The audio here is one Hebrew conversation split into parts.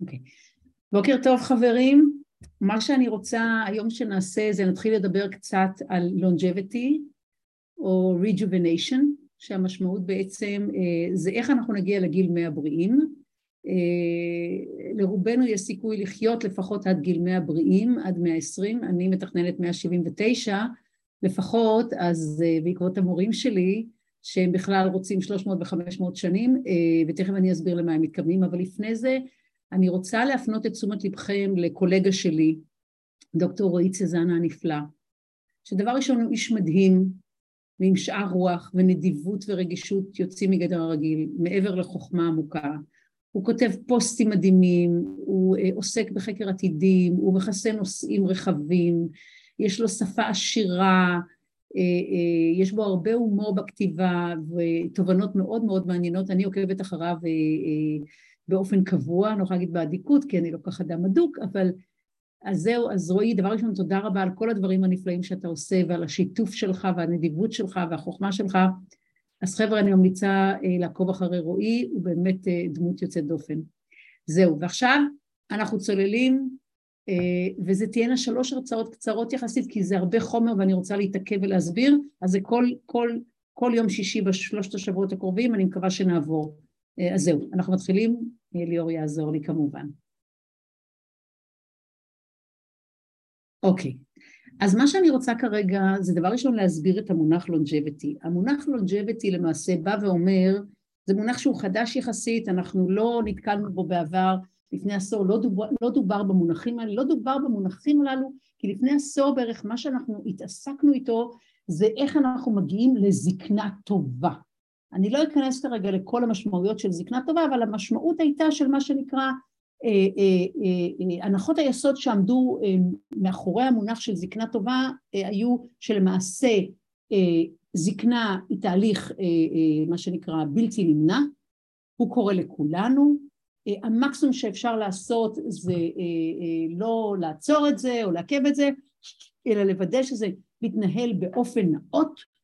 אוקיי. Okay. בוקר טוב חברים, מה שאני רוצה היום שנעשה זה נתחיל לדבר קצת על longevity או rejuvenation, שהמשמעות בעצם אה, זה איך אנחנו נגיע לגיל מאה בריאים. אה, לרובנו יש סיכוי לחיות לפחות עד גיל מאה בריאים, עד מאה עשרים, אני מתכננת מאה שבעים ותשע לפחות, אז אה, בעקבות המורים שלי, שהם בכלל רוצים 300 ו-500 שנים, ותכף אני אסביר למה הם מתכוונים, אבל לפני זה אני רוצה להפנות את תשומת לבכם לקולגה שלי, דוקטור רועי צזנה הנפלא, שדבר ראשון הוא איש מדהים ועם שאר רוח ונדיבות ורגישות יוצאים מגדר הרגיל, מעבר לחוכמה עמוקה. הוא כותב פוסטים מדהימים, הוא אה, עוסק בחקר עתידים, הוא מכסה נושאים רחבים, יש לו שפה עשירה, אה, אה, יש בו הרבה הומור בכתיבה ותובנות מאוד מאוד מעניינות, אני עוקבת אחריו באופן קבוע, אני לא יכולה להגיד באדיקות כי אני לא ככה אדם אדוק, אבל אז זהו, אז רועי, דבר ראשון תודה רבה על כל הדברים הנפלאים שאתה עושה ועל השיתוף שלך והנדיבות שלך והחוכמה שלך. אז חבר'ה, אני ממליצה אה, לעקוב אחרי רועי, הוא באמת אה, דמות יוצאת דופן. זהו, ועכשיו אנחנו צוללים, אה, וזה תהיינה שלוש הרצאות קצרות יחסית, כי זה הרבה חומר ואני רוצה להתעכב ולהסביר, אז זה כל, כל, כל יום שישי בשלושת השבועות הקרובים, אני מקווה שנעבור. אז זהו, אנחנו מתחילים, ליאור יעזור לי כמובן. אוקיי, אז מה שאני רוצה כרגע זה דבר ראשון להסביר את המונח לונג'ביטי. המונח לונג'ביטי למעשה בא ואומר, זה מונח שהוא חדש יחסית, אנחנו לא נתקלנו בו בעבר, לפני עשור לא דובר, לא דובר במונחים האלה, לא דובר במונחים הללו, כי לפני עשור בערך מה שאנחנו התעסקנו איתו זה איך אנחנו מגיעים לזקנה טובה. אני לא אכנס כרגע לכל המשמעויות של זקנה טובה, אבל המשמעות הייתה של מה שנקרא אה, אה, אה, הנחות היסוד שעמדו מאחורי המונח של זקנה טובה היו שלמעשה זקנה היא תהליך מה שנקרא בלתי נמנע, הוא קורה לכולנו, המקסימום שאפשר לעשות זה לא לעצור את זה או לעכב את זה, אלא לוודא שזה מתנהל באופן נאות אה,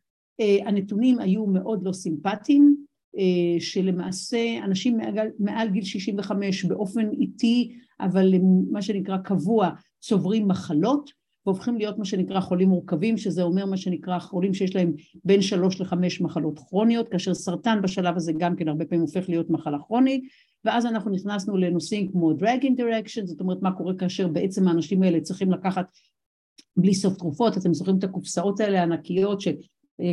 הנתונים היו מאוד לא סימפטיים, אה, שלמעשה אנשים מעל, מעל גיל 65 באופן איטי, אבל מה שנקרא קבוע, צוברים מחלות, והופכים להיות מה שנקרא חולים מורכבים, שזה אומר מה שנקרא חולים שיש להם בין שלוש לחמש מחלות כרוניות, כאשר סרטן בשלב הזה גם כן הרבה פעמים הופך להיות מחלה כרונית, ואז אנחנו נכנסנו לנושאים כמו drag interaction, זאת אומרת מה קורה כאשר בעצם האנשים האלה צריכים לקחת בלי סוף תרופות, אתם זוכרים את הקופסאות האלה הענקיות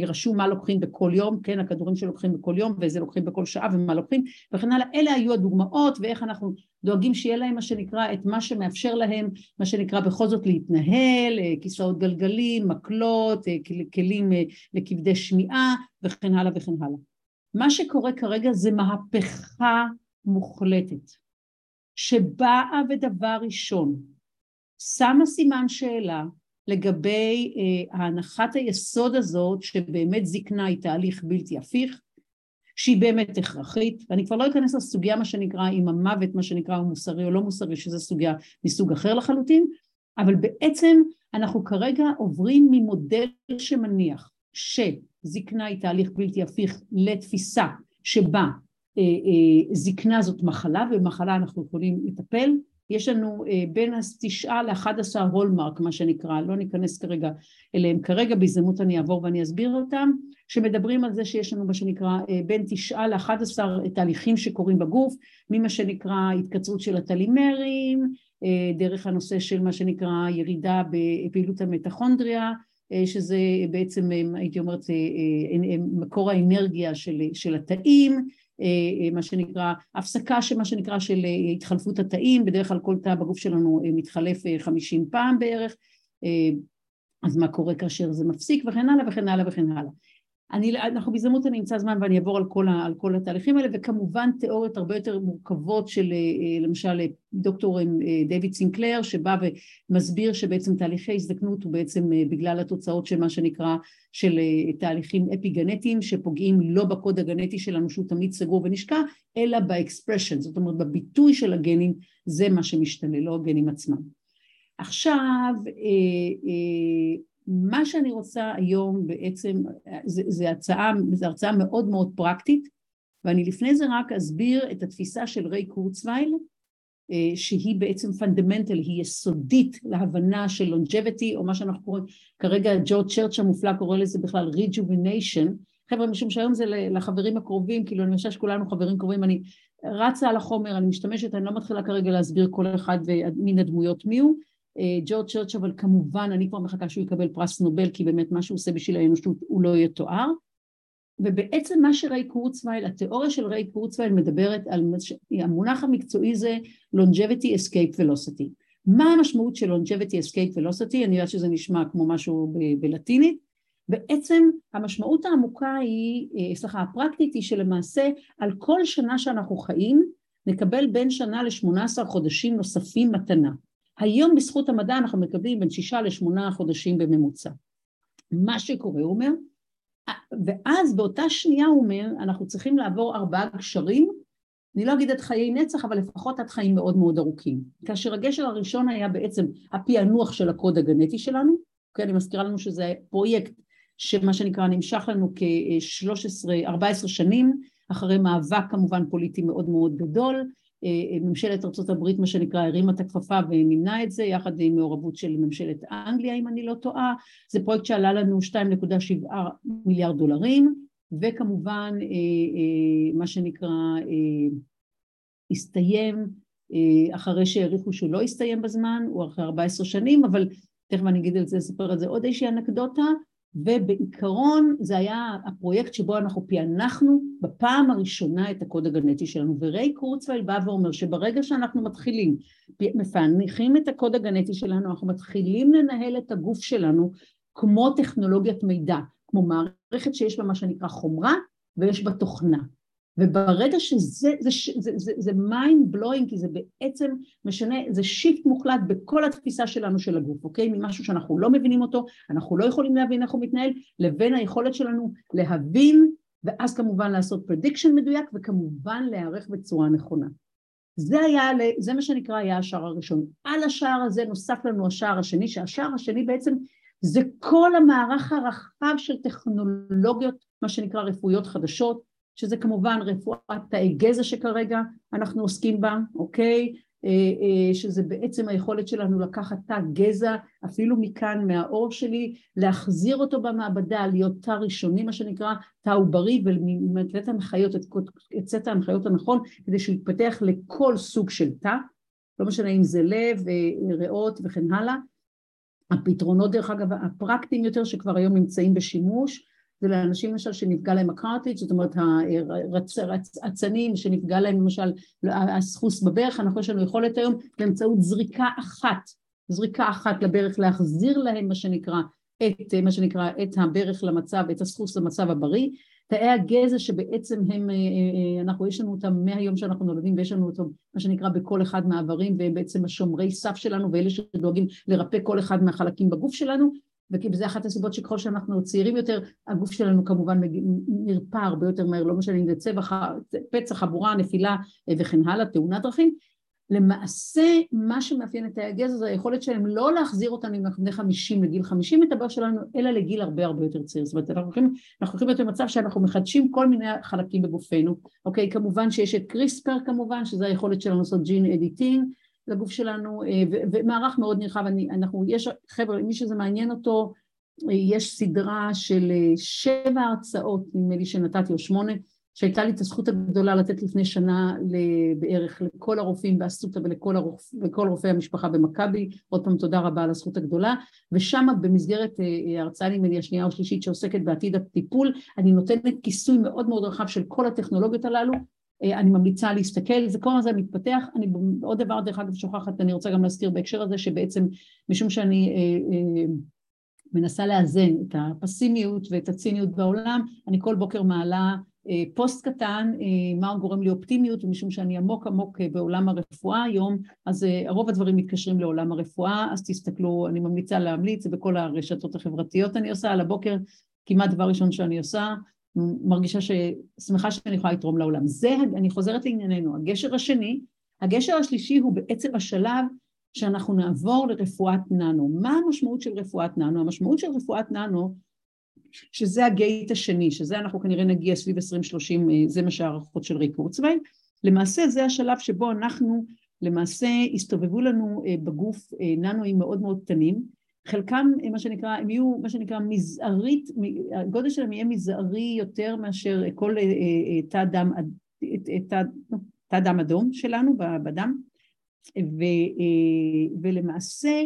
רשום מה לוקחים בכל יום, כן, הכדורים שלוקחים בכל יום ואיזה לוקחים בכל שעה ומה לוקחים וכן הלאה, אלה היו הדוגמאות ואיך אנחנו דואגים שיהיה להם מה שנקרא את מה שמאפשר להם, מה שנקרא בכל זאת להתנהל, אה, כיסאות גלגלים, מקלות, אה, כלים אה, לכבדי שמיעה וכן הלאה וכן הלאה. מה שקורה כרגע זה מהפכה מוחלטת שבאה ודבר ראשון שמה סימן שאלה לגבי אה, הנחת היסוד הזאת שבאמת זקנה היא תהליך בלתי הפיך, שהיא באמת הכרחית, ואני כבר לא אכנס לסוגיה מה שנקרא אם המוות מה שנקרא הוא מוסרי או לא מוסרי, שזו סוגיה מסוג אחר לחלוטין, אבל בעצם אנחנו כרגע עוברים ממודל שמניח שזקנה היא תהליך בלתי הפיך לתפיסה שבה אה, אה, זקנה זאת מחלה ובמחלה אנחנו יכולים לטפל יש לנו אה, בין התשעה לאחד עשר הולמרק מה שנקרא, לא ניכנס כרגע אליהם. כרגע, בהזדמנות אני אעבור ואני אסביר אותם, שמדברים על זה שיש לנו מה שנקרא אה, בין תשעה לאחד עשר תהליכים שקורים בגוף, ממה שנקרא התקצרות של הטלימרים, אה, דרך הנושא של מה שנקרא ירידה בפעילות המטכונדריה, שזה בעצם הייתי אומרת מקור האנרגיה של, של התאים מה שנקרא, הפסקה שמה שנקרא של אה, התחלפות התאים, בדרך כלל כל תא בגוף שלנו מתחלף חמישים פעם בערך, אז מה קורה כאשר זה מפסיק וכן הלאה וכן הלאה וכן הלאה. אני, אנחנו בהזדמנות אני אמצא זמן ואני אעבור על כל, על כל התהליכים האלה וכמובן תיאוריות הרבה יותר מורכבות של אה, למשל דוקטור אה, דיוויד סינקלר שבא ומסביר שבעצם תהליכי הזדקנות הוא בעצם אה, בגלל התוצאות של מה שנקרא של תהליכים אפיגנטיים שפוגעים לא בקוד הגנטי שלנו שהוא תמיד סגור ונשקע אלא ב expression זאת אומרת בביטוי של הגנים זה מה שמשתנה לא הגנים עצמם. עכשיו מה שאני רוצה היום בעצם, זה, זה הצעה, זו הרצאה מאוד מאוד פרקטית, ואני לפני זה רק אסביר את התפיסה של ריי קורצווייל, שהיא בעצם fundamental, היא יסודית להבנה של longevity, או מה שאנחנו קוראים, כרגע ג'ורג' צ'רץ' המופלא קורא לזה בכלל rejuvenation, חבר'ה, משום שהיום זה לחברים הקרובים, כאילו אני חושבת שכולנו חברים קרובים, אני רצה על החומר, אני משתמשת, אני לא מתחילה כרגע להסביר כל אחד מן הדמויות מי הוא. ג'ורג' צ'רץ', אבל כמובן, אני כבר מחכה שהוא יקבל פרס נובל, כי באמת מה שהוא עושה בשביל האנושות הוא לא יתואר. ובעצם מה שריי קורצווייל, התיאוריה של ריי קורצווייל מדברת על, המונח המקצועי זה longevity escape velocity. מה המשמעות של longevity escape velocity? אני יודעת שזה נשמע כמו משהו בלטינית. בעצם המשמעות העמוקה היא, אה, סליחה, הפרקטית היא שלמעשה על כל שנה שאנחנו חיים נקבל בין שנה לשמונה עשר חודשים נוספים מתנה. היום בזכות המדע אנחנו מקבלים בין שישה לשמונה חודשים בממוצע. מה שקורה, הוא אומר, ואז באותה שנייה הוא אומר, אנחנו צריכים לעבור ארבעה גשרים, אני לא אגיד עד חיי נצח, אבל לפחות עד חיים מאוד מאוד ארוכים. כאשר הגשר הראשון היה בעצם הפענוח של הקוד הגנטי שלנו, כן, אני מזכירה לנו שזה פרויקט שמה שנקרא נמשך לנו כ-13-14 שנים, אחרי מאבק כמובן פוליטי מאוד מאוד גדול, ממשלת ארה"ב מה שנקרא הרימה את הכפפה ומימנה את זה יחד עם מעורבות של ממשלת אנגליה אם אני לא טועה, זה פרויקט שעלה לנו 2.7 מיליארד דולרים וכמובן אה, אה, מה שנקרא הסתיים אחרי שהעריכו שהוא לא הסתיים בזמן, הוא אחרי 14 שנים אבל תכף אני אגיד על זה, אספר על זה עוד איזושהי אנקדוטה ובעיקרון זה היה הפרויקט שבו אנחנו פענחנו בפעם הראשונה את הקוד הגנטי שלנו וריי קורצווייל בא ואומר שברגע שאנחנו מתחילים, מפענחים את הקוד הגנטי שלנו, אנחנו מתחילים לנהל את הגוף שלנו כמו טכנולוגיית מידע, כמו מערכת שיש בה מה שנקרא חומרה ויש בה תוכנה וברגע שזה, זה, זה, זה, זה mind blowing כי זה בעצם משנה, זה שיפט מוחלט בכל התפיסה שלנו של הגוף, אוקיי? ממשהו שאנחנו לא מבינים אותו, אנחנו לא יכולים להבין איך הוא מתנהל, לבין היכולת שלנו להבין ואז כמובן לעשות prediction מדויק וכמובן להיערך בצורה נכונה. זה היה, זה מה שנקרא היה השער הראשון. על השער הזה נוסף לנו השער השני, שהשער השני בעצם זה כל המערך הרחב של טכנולוגיות, מה שנקרא רפואיות חדשות, שזה כמובן רפואת תאי גזע שכרגע אנחנו עוסקים בה, אוקיי? אה, אה, שזה בעצם היכולת שלנו לקחת תא גזע אפילו מכאן מהעור שלי, להחזיר אותו במעבדה, להיות תא ראשוני מה שנקרא, תא עוברי ולתת הנחיות, את סט ההנחיות הנכון כדי שהוא יתפתח לכל סוג של תא, לא משנה אם זה לב, אה, ריאות וכן הלאה. הפתרונות דרך אגב הפרקטיים יותר שכבר היום נמצאים בשימוש זה לאנשים למשל שנפגע להם הקרטיג', זאת אומרת האצנים שנפגע להם למשל הסחוס בברך, אנחנו יש לנו יכולת היום באמצעות זריקה אחת, זריקה אחת לברך להחזיר להם מה שנקרא את מה שנקרא את הברך למצב, את הסחוס למצב הבריא, תאי הגזע שבעצם הם, אה, אה, אנחנו יש לנו אותם מהיום שאנחנו נולדים ויש לנו אותם מה שנקרא בכל אחד מהאיברים והם בעצם השומרי סף שלנו ואלה שדואגים לרפא כל אחד מהחלקים בגוף שלנו וזה אחת הסיבות שככל שאנחנו צעירים יותר, הגוף שלנו כמובן נרפא הרבה יותר מהר, לא משנה אם זה צבע, פצע, חבורה, נפילה אה, וכן הלאה, תאונת דרכים. למעשה מה שמאפיין את תאי הגזע זה היכולת שלהם לא להחזיר אותנו מבני חמישים לגיל חמישים את הבעיה שלנו, אלא לגיל הרבה הרבה יותר צעיר. זאת אומרת, אנחנו הולכים, אנחנו הולכים להיות במצב שאנחנו מחדשים כל מיני חלקים בגופנו. אוקיי, כמובן שיש את קריספר כמובן, שזה היכולת שלנו לעשות ג'ין אדיטינג, לגוף שלנו, אה, ומערך מאוד נרחב, אני, אנחנו, יש, חבר'ה, מי שזה מעניין אותו, אה, יש סדרה של אה, שבע הרצאות, נדמה לי שנתתי, או שמונה, שהייתה לי את הזכות הגדולה לתת לפני שנה בערך לכל הרופאים באסותא ולכל הרופ... רופאי המשפחה במכבי, עוד פעם תודה רבה על הזכות הגדולה, ושם במסגרת הרצאה נדמה לי השנייה או השלישית שעוסקת בעתיד הטיפול, אני נותנת כיסוי מאוד מאוד רחב של כל הטכנולוגיות הללו, אני ממליצה להסתכל, זה כל הזמן מתפתח, אני עוד דבר דרך אגב שוכחת, אני רוצה גם להזכיר בהקשר הזה שבעצם משום שאני אה, אה, מנסה לאזן את הפסימיות ואת הציניות בעולם, אני כל בוקר מעלה אה, פוסט קטן, אה, מה גורם לי אופטימיות, ומשום שאני עמוק עמוק אה, בעולם הרפואה היום, אז אה, רוב הדברים מתקשרים לעולם הרפואה, אז תסתכלו, אני ממליצה להמליץ, זה בכל הרשתות החברתיות אני עושה, על הבוקר כמעט דבר ראשון שאני עושה, מרגישה ששמחה שאני יכולה לתרום לעולם. זה, אני חוזרת לענייננו, הגשר השני, הגשר השלישי הוא בעצם השלב שאנחנו נעבור לרפואת ננו. מה המשמעות של רפואת ננו? המשמעות של רפואת ננו, שזה הגייט השני, שזה אנחנו כנראה נגיע סביב 2030, אה, זה מה שהערכות של ריק קורצווייל, למעשה זה השלב שבו אנחנו למעשה הסתובבו לנו בגוף ננואים מאוד מאוד קטנים, חלקם מה שנקרא, הם יהיו מה שנקרא מזערית, הגודל שלהם יהיה מזערי יותר מאשר כל תא דם, תא, תא דם אדום שלנו בדם, ו, ולמעשה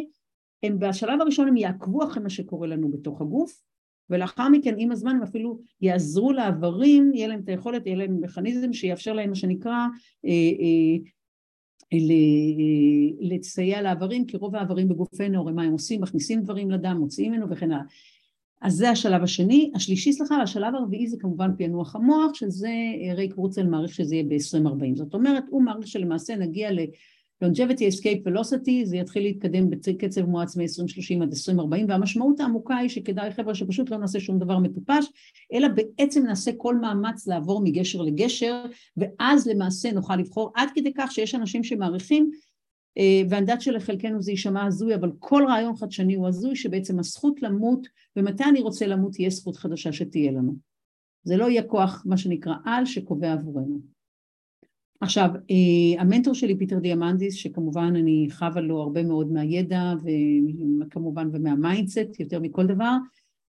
הם בשלב הראשון הם יעקבו אחרי מה שקורה לנו בתוך הגוף, ולאחר מכן עם הזמן הם אפילו יעזרו לאיברים, יהיה להם את היכולת, יהיה להם מכניזם שיאפשר להם מה שנקרא לסייע לאיברים, כי רוב האיברים בגופנו, הרי מה הם עושים? מכניסים דברים לדם, מוציאים ממנו וכן הלאה. אז זה השלב השני. השלישי, סליחה, השלב הרביעי זה כמובן פענוח המוח, שזה רייק רוצל מעריך שזה יהיה ב-2040. זאת אומרת, הוא מעריך שלמעשה נגיע ל... longevity escape velocity זה יתחיל להתקדם בקצב מואץ מ-2030 עד 2040 והמשמעות העמוקה היא שכדאי חבר'ה שפשוט לא נעשה שום דבר מטופש אלא בעצם נעשה כל מאמץ לעבור מגשר לגשר ואז למעשה נוכל לבחור עד כדי כך שיש אנשים שמעריכים אה, ואני יודעת שלחלקנו זה יישמע הזוי אבל כל רעיון חדשני הוא הזוי שבעצם הזכות למות ומתי אני רוצה למות תהיה זכות חדשה שתהיה לנו. זה לא יהיה כוח מה שנקרא על שקובע עבורנו עכשיו, אה, המנטור שלי פיטר דיאמנדיס, שכמובן אני חבה לו הרבה מאוד מהידע וכמובן ומה mindset יותר מכל דבר,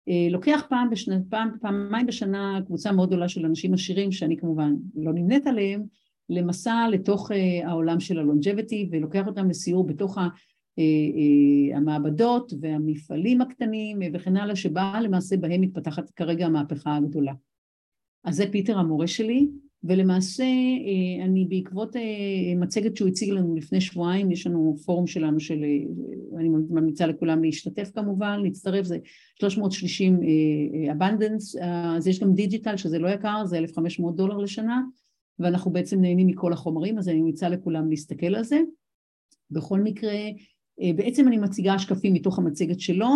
אה, לוקח פעם בשנה, פעם, פעמיים בשנה קבוצה מאוד גדולה של אנשים עשירים שאני כמובן לא נמנית עליהם, למסע לתוך אה, העולם של הלונג'ביטי ולוקח אותם לסיור בתוך המעבדות והמפעלים הקטנים וכן הלאה, שבה למעשה בהם מתפתחת כרגע המהפכה הגדולה. אז זה פיטר המורה שלי, ולמעשה אה, אני בעקבות אה, מצגת שהוא הציג לנו לפני שבועיים, יש לנו פורום שלנו של, אה, אני ממליצה לכולם להשתתף כמובן, להצטרף, זה 330 abundance, אז יש גם דיג'יטל שזה לא יקר, זה 1,500 דולר לשנה, ואנחנו בעצם נהנים מכל החומרים, אז אני ממליצה לכולם להסתכל על זה. בכל מקרה, בעצם אני מציגה שקפים מתוך המצגת שלו,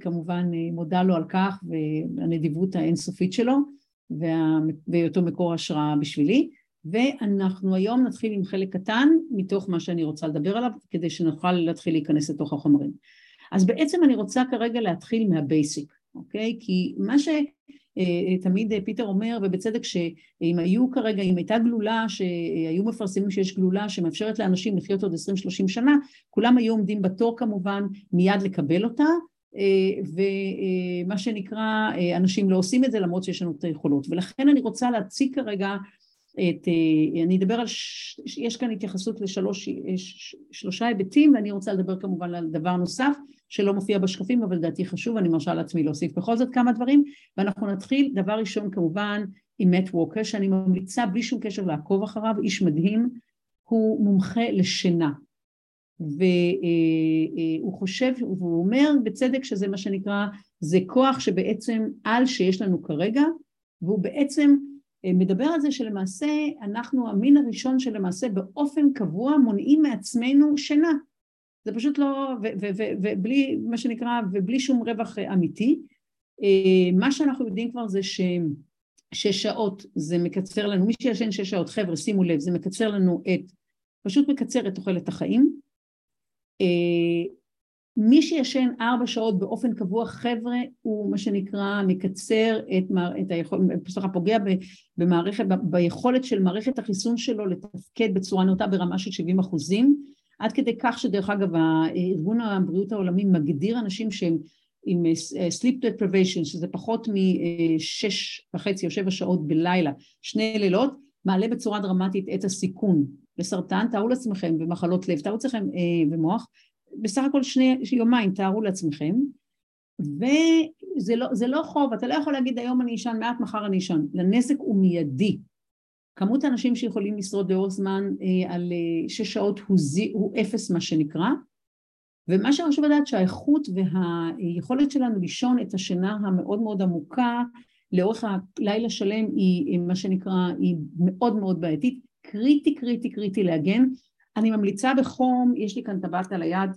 כמובן מודה לו על כך והנדיבות האינסופית שלו. והיותו מקור השראה בשבילי, ואנחנו היום נתחיל עם חלק קטן מתוך מה שאני רוצה לדבר עליו, כדי שנוכל להתחיל להיכנס לתוך החומרים. אז בעצם אני רוצה כרגע להתחיל מהבייסיק, אוקיי? כי מה שתמיד פיטר אומר, ובצדק, שאם היו כרגע, אם הייתה גלולה, שהיו מפרסמים שיש גלולה שמאפשרת לאנשים לחיות עוד 20-30 שנה, כולם היו עומדים בתור כמובן מיד לקבל אותה, אה, ומה שנקרא, אה, אנשים לא עושים את זה למרות שיש לנו את היכולות. ולכן אני רוצה להציג כרגע את, אה, אני אדבר על, ש, יש כאן התייחסות לשלושה היבטים ואני רוצה לדבר כמובן על דבר נוסף שלא מופיע בשקפים אבל לדעתי חשוב, אני מרשה לעצמי להוסיף בכל זאת כמה דברים ואנחנו נתחיל דבר ראשון כמובן עם מאט ווקר שאני ממליצה בלי שום קשר לעקוב אחריו, איש מדהים, הוא מומחה לשינה והוא חושב, והוא אומר בצדק שזה מה שנקרא, זה כוח שבעצם על שיש לנו כרגע, והוא בעצם מדבר על זה שלמעשה אנחנו המין הראשון שלמעשה באופן קבוע מונעים מעצמנו שינה. זה פשוט לא, ובלי, מה שנקרא, ובלי שום רווח אמיתי. מה שאנחנו יודעים כבר זה. שש שעות זה מקצר לנו, מי שישן שש שעות, חבר'ה שימו לב, זה מקצר לנו את, פשוט מקצר את תוחלת החיים, אה, מי שישן ארבע שעות באופן קבוע, חבר'ה, הוא מה שנקרא מקצר את, את היכולת, סליחה, פוגע במערכת, ביכולת של מערכת החיסון שלו לתפקד בצורה נאותה ברמה של 70 אחוזים, עד כדי כך שדרך אגב, ארגון הבריאות העולמי מגדיר אנשים שהם עם אה, sleep deprivation, שזה פחות משש וחצי או שבע שעות בלילה, שני לילות, מעלה בצורה דרמטית את הסיכון לסרטן, תארו לעצמכם, במחלות לב, תארו לעצמכם אה, במוח, בסך הכל שני יומיים תארו לעצמכם, וזה לא, לא חוב, אתה לא יכול להגיד היום אני אשן מעט, מחר אני אשן, לנזק הוא מיידי. כמות האנשים שיכולים לשרוד לאורך זמן אה, על אה, שש שעות הוא, זי, הוא אפס מה שנקרא, ומה שחשוב לדעת שהאיכות והיכולת שלנו לישון את השינה המאוד מאוד עמוקה לאורך הלילה שלם היא מה שנקרא, היא מאוד מאוד בעייתית. קריטי קריטי קריטי להגן. אני ממליצה בחום, יש לי כאן טבעת על היד,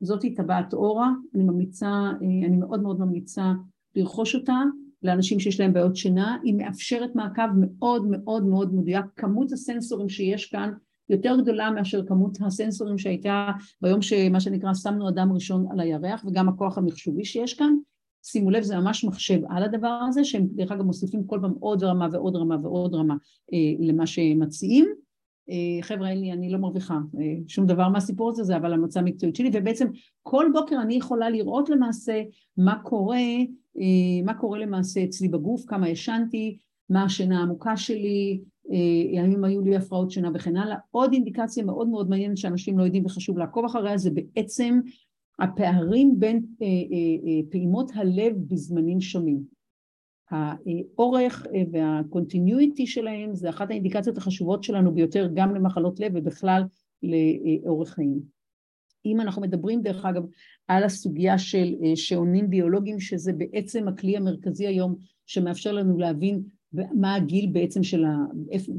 זאתי טבעת אורה, אני ממליצה, אה, אני מאוד מאוד ממליצה לרכוש אותה לאנשים שיש להם בעיות שינה, היא מאפשרת מעקב מאוד מאוד מאוד מדויק, כמות הסנסורים שיש כאן יותר גדולה מאשר כמות הסנסורים שהייתה ביום שמה שנקרא שמנו אדם ראשון על הירח וגם הכוח המחשובי שיש כאן, שימו לב זה ממש מחשב על הדבר הזה שהם דרך אגב מוסיפים כל פעם עוד רמה ועוד רמה ועוד רמה אה, למה שהם מציעים אה, חבר'ה, אין לי, אני לא מרוויחה אה, שום דבר מהסיפור הזה, זה אבל המוצא המקצועית שלי, ובעצם כל בוקר אני יכולה לראות למעשה מה קורה, אה, מה קורה למעשה אצלי בגוף, כמה ישנתי, מה השינה העמוקה שלי, האם היו לי הפרעות שינה וכן הלאה. עוד אינדיקציה מאוד מאוד מעניינת שאנשים לא יודעים וחשוב לעקוב אחריה זה בעצם הפערים בין פעימות הלב בזמנים שונים. האורך אה, והקונטיניויטי שלהם זה אחת האינדיקציות החשובות שלנו ביותר גם למחלות לב ובכלל לאורך חיים. אם אנחנו מדברים דרך אגב על הסוגיה של אה, שעונים ביולוגיים שזה בעצם הכלי המרכזי היום שמאפשר לנו להבין מה הגיל בעצם של ה...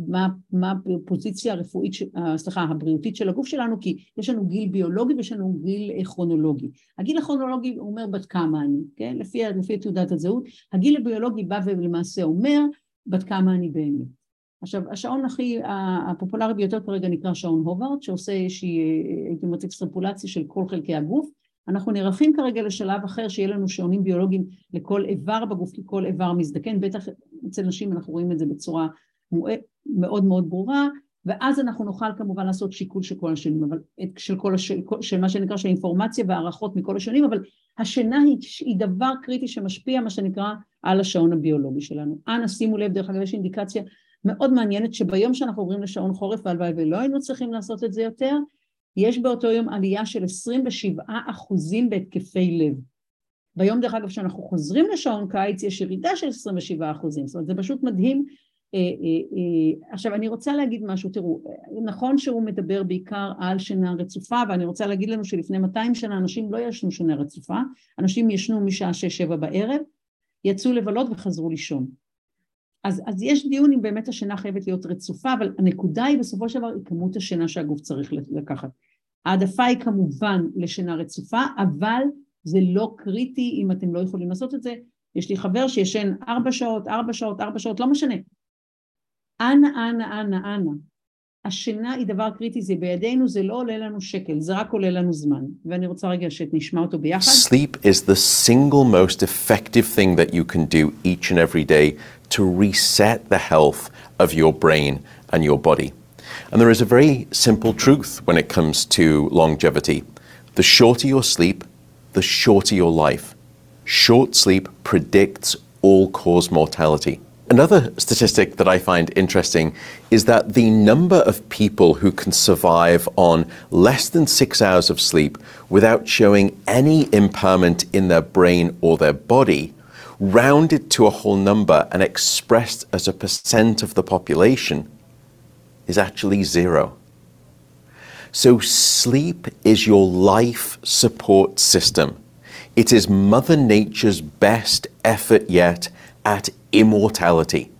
מה, מה הפוזיציה הרפואית, אה, סליחה, הבריאותית של הגוף שלנו, כי יש לנו גיל ביולוגי ויש לנו גיל אה, כרונולוגי. הגיל הכרונולוגי אומר בת כמה אני, כן? לפי, לפי תעודת הזהות. הגיל הביולוגי בא ולמעשה אומר בת כמה אני באמת. עכשיו, השעון הכי הפופולרי ביותר כרגע נקרא שעון הוברד, שעושה איזושהי, אה, הייתי אומרת, אקסטרפולציה של כל חלקי הגוף. אנחנו נערכים כרגע לשלב אחר שיהיה לנו שעונים ביולוגיים לכל איבר בגוף, כי כל איבר מזדקן, בטח אצל נשים אנחנו רואים את זה בצורה מאוד מאוד ברורה, ואז אנחנו נוכל כמובן לעשות שיקול של כל השנים, אבל של כל הש... של מה שנקרא של אינפורמציה והערכות מכל השנים, אבל השינה היא, היא דבר קריטי שמשפיע מה שנקרא על השעון הביולוגי שלנו. אנא שימו לב, דרך אגב יש אינדיקציה מאוד מעניינת שביום שאנחנו עוברים לשעון חורף, והלוואי ולא היינו צריכים לעשות את זה יותר, יש באותו יום עלייה של 27 אחוזים בהתקפי לב. ביום דרך אגב שאנחנו חוזרים לשעון קיץ יש ירידה של 27 אחוזים, זאת אומרת זה פשוט מדהים. אה, אה, אה, עכשיו אני רוצה להגיד משהו, תראו, נכון שהוא מדבר בעיקר על שינה רצופה ואני רוצה להגיד לנו שלפני 200 שנה אנשים לא ישנו שינה רצופה, אנשים ישנו משעה 6-7 בערב, יצאו לבלות וחזרו לישון. אז, אז יש דיון אם באמת השינה חייבת להיות רצופה, אבל הנקודה היא בסופו של דבר היא כמות השינה שהגוף צריך לקחת. העדפה היא כמובן לשינה רצופה, אבל זה לא קריטי אם אתם לא יכולים לעשות את זה. יש לי חבר שישן ארבע שעות, ארבע שעות, ארבע שעות, לא משנה. אנא, אנא, אנא, אנא. השינה היא דבר קריטי, זה בידינו, זה לא עולה לנו שקל, זה רק עולה לנו זמן. ואני רוצה רגע שנשמע אותו ביחד. Sleep is the single most effective thing that you can do each and every day to reset the health of your brain and your body. And there is a very simple truth when it comes to longevity. The shorter your sleep, the shorter your life. Short sleep predicts all cause mortality. Another statistic that I find interesting is that the number of people who can survive on less than six hours of sleep without showing any impairment in their brain or their body, rounded to a whole number and expressed as a percent of the population, is actually zero. So, sleep is your life support system. It is Mother Nature's best effort yet at immortality.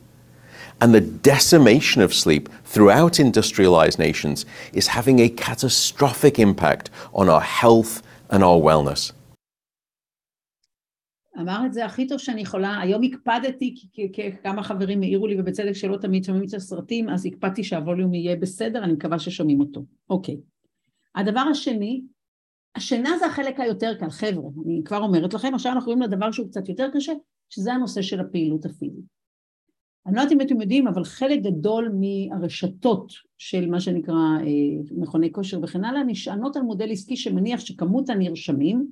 And the decimation of sleep throughout industrialized nations is having a catastrophic impact on our health and our wellness. אמר את זה הכי טוב שאני יכולה, היום הקפדתי כי כמה חברים העירו לי ובצדק שלא תמיד שומעים את הסרטים אז הקפדתי שהווליום יהיה בסדר, אני מקווה ששומעים אותו. אוקיי. הדבר השני, השינה זה החלק היותר קל, חבר'ה, אני כבר אומרת לכם, עכשיו אנחנו רואים לדבר שהוא קצת יותר קשה, שזה הנושא של הפעילות הפיזית. אני לא יודעת אם אתם יודעים, אבל חלק גדול מהרשתות של מה שנקרא אה, מכוני כושר וכן הלאה, נשענות על מודל עסקי שמניח שכמות הנרשמים,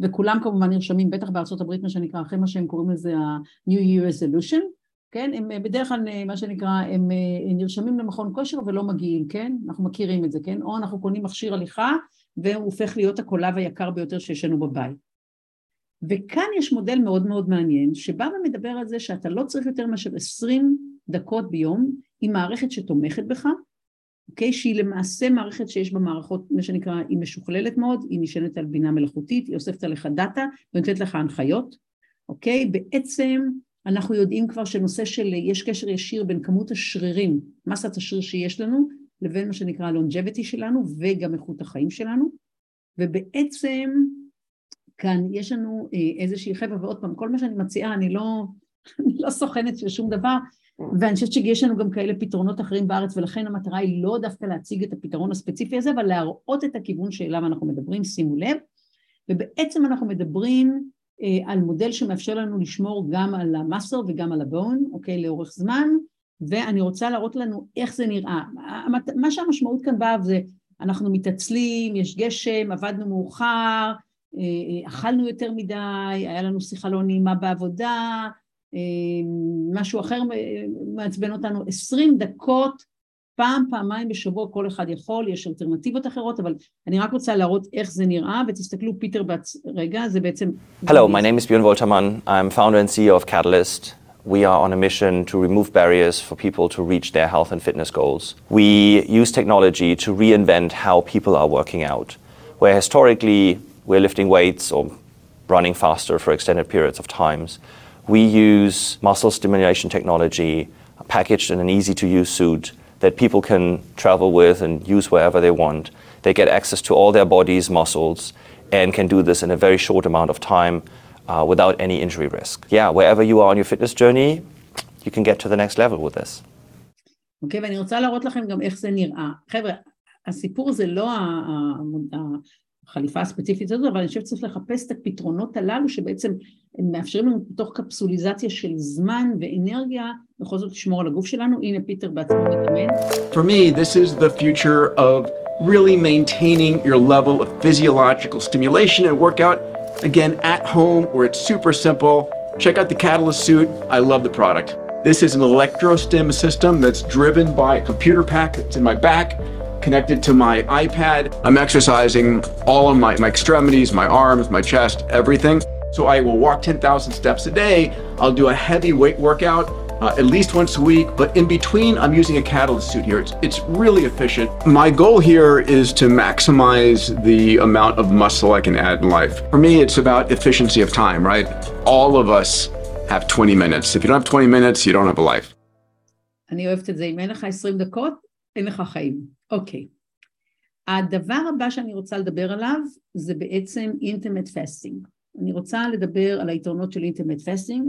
וכולם כמובן נרשמים, בטח בארצות הברית, מה שנקרא, אחרי מה שהם קוראים לזה ה-New Year Resolution, כן? הם אה, בדרך כלל, אה, מה שנקרא, הם אה, נרשמים למכון כושר ולא מגיעים, כן? אנחנו מכירים את זה, כן? או אנחנו קונים מכשיר הליכה והוא הופך להיות הקולב היקר ביותר שיש לנו בבית. וכאן יש מודל מאוד מאוד מעניין, שבא ומדבר על זה שאתה לא צריך יותר מאשר 20 דקות ביום עם מערכת שתומכת בך, אוקיי? שהיא למעשה מערכת שיש בה מערכות, מה שנקרא, היא משוכללת מאוד, היא נשענת על בינה מלאכותית, היא אוספת עליך דאטה ונותנת לך הנחיות, אוקיי? בעצם אנחנו יודעים כבר שנושא של, יש קשר ישיר בין כמות השרירים, מסת השריר שיש לנו, לבין מה שנקרא הלונג'ביטי שלנו וגם איכות החיים שלנו, ובעצם כאן יש לנו אה, איזושהי חבר'ה, ועוד פעם, כל מה שאני מציעה, אני לא, אני לא סוכנת של שום דבר, ואני חושבת שיש לנו גם כאלה פתרונות אחרים בארץ, ולכן המטרה היא לא דווקא להציג את הפתרון הספציפי הזה, אבל להראות את הכיוון שאליו אנחנו מדברים, שימו לב, ובעצם אנחנו מדברים אה, על מודל שמאפשר לנו לשמור גם על המאסר וגם על הבון, אוקיי, לאורך זמן, ואני רוצה להראות לנו איך זה נראה. מה שהמשמעות כאן באה זה אנחנו מתעצלים, יש גשם, עבדנו מאוחר, אכלנו יותר מדי, היה לנו שיחה לא נעימה בעבודה, משהו אחר מעצבן אותנו, עשרים דקות, פעם, פעמיים בשבוע כל אחד יכול, יש אלטרנטיבות אחרות, אבל אני רק רוצה להראות איך זה נראה, ותסתכלו פיטר רגע, זה בעצם... Hello, my name is Björn Woltermann. I'm founder and CEO of Catalyst. We are on a mission to remove barriers for people to reach their health and fitness goals. We use technology to reinvent how people are working out. Where historically we're lifting weights or running faster for extended periods of times, we use muscle stimulation technology packaged in an easy to use suit that people can travel with and use wherever they want. They get access to all their body's muscles and can do this in a very short amount of time uh, without any injury risk. Yeah, wherever you are on your fitness journey, you can get to the next level with this. אוקיי, okay, ואני רוצה להראות לכם גם איך זה נראה. חבר'ה, הסיפור זה לא החליפה הספציפית הזאת, אבל אני חושבת שצריך לחפש את הפתרונות הללו שבעצם הם מאפשרים לנו בתוך קפסוליזציה של זמן ואנרגיה בכל זאת לשמור על הגוף שלנו. הנה פיטר בעצמו מתאמן. For me, this is the future of really maintaining your level of physiological stimulation and workout again at home where it's super simple. Check out the Catalyst suit. I love the product. This is an electrostim system that's driven by a computer pack that's in my back, connected to my iPad. I'm exercising all of my, my extremities, my arms, my chest, everything. So I will walk 10,000 steps a day. I'll do a heavy weight workout uh, at least once a week, but in between, I'm using a catalyst suit here. It's, it's really efficient. My goal here is to maximize the amount of muscle I can add in life. For me, it's about efficiency of time, right? All of us have 20 minutes. If you don't have 20 minutes, you don't have a life. אני אוהבת את זה. אם אין לך 20 דקות, אין לך חיים. אוקיי. הדבר הבא שאני רוצה לדבר עליו זה בעצם intermittent fasting. אני רוצה לדבר על היתרונות של intermittent fasting.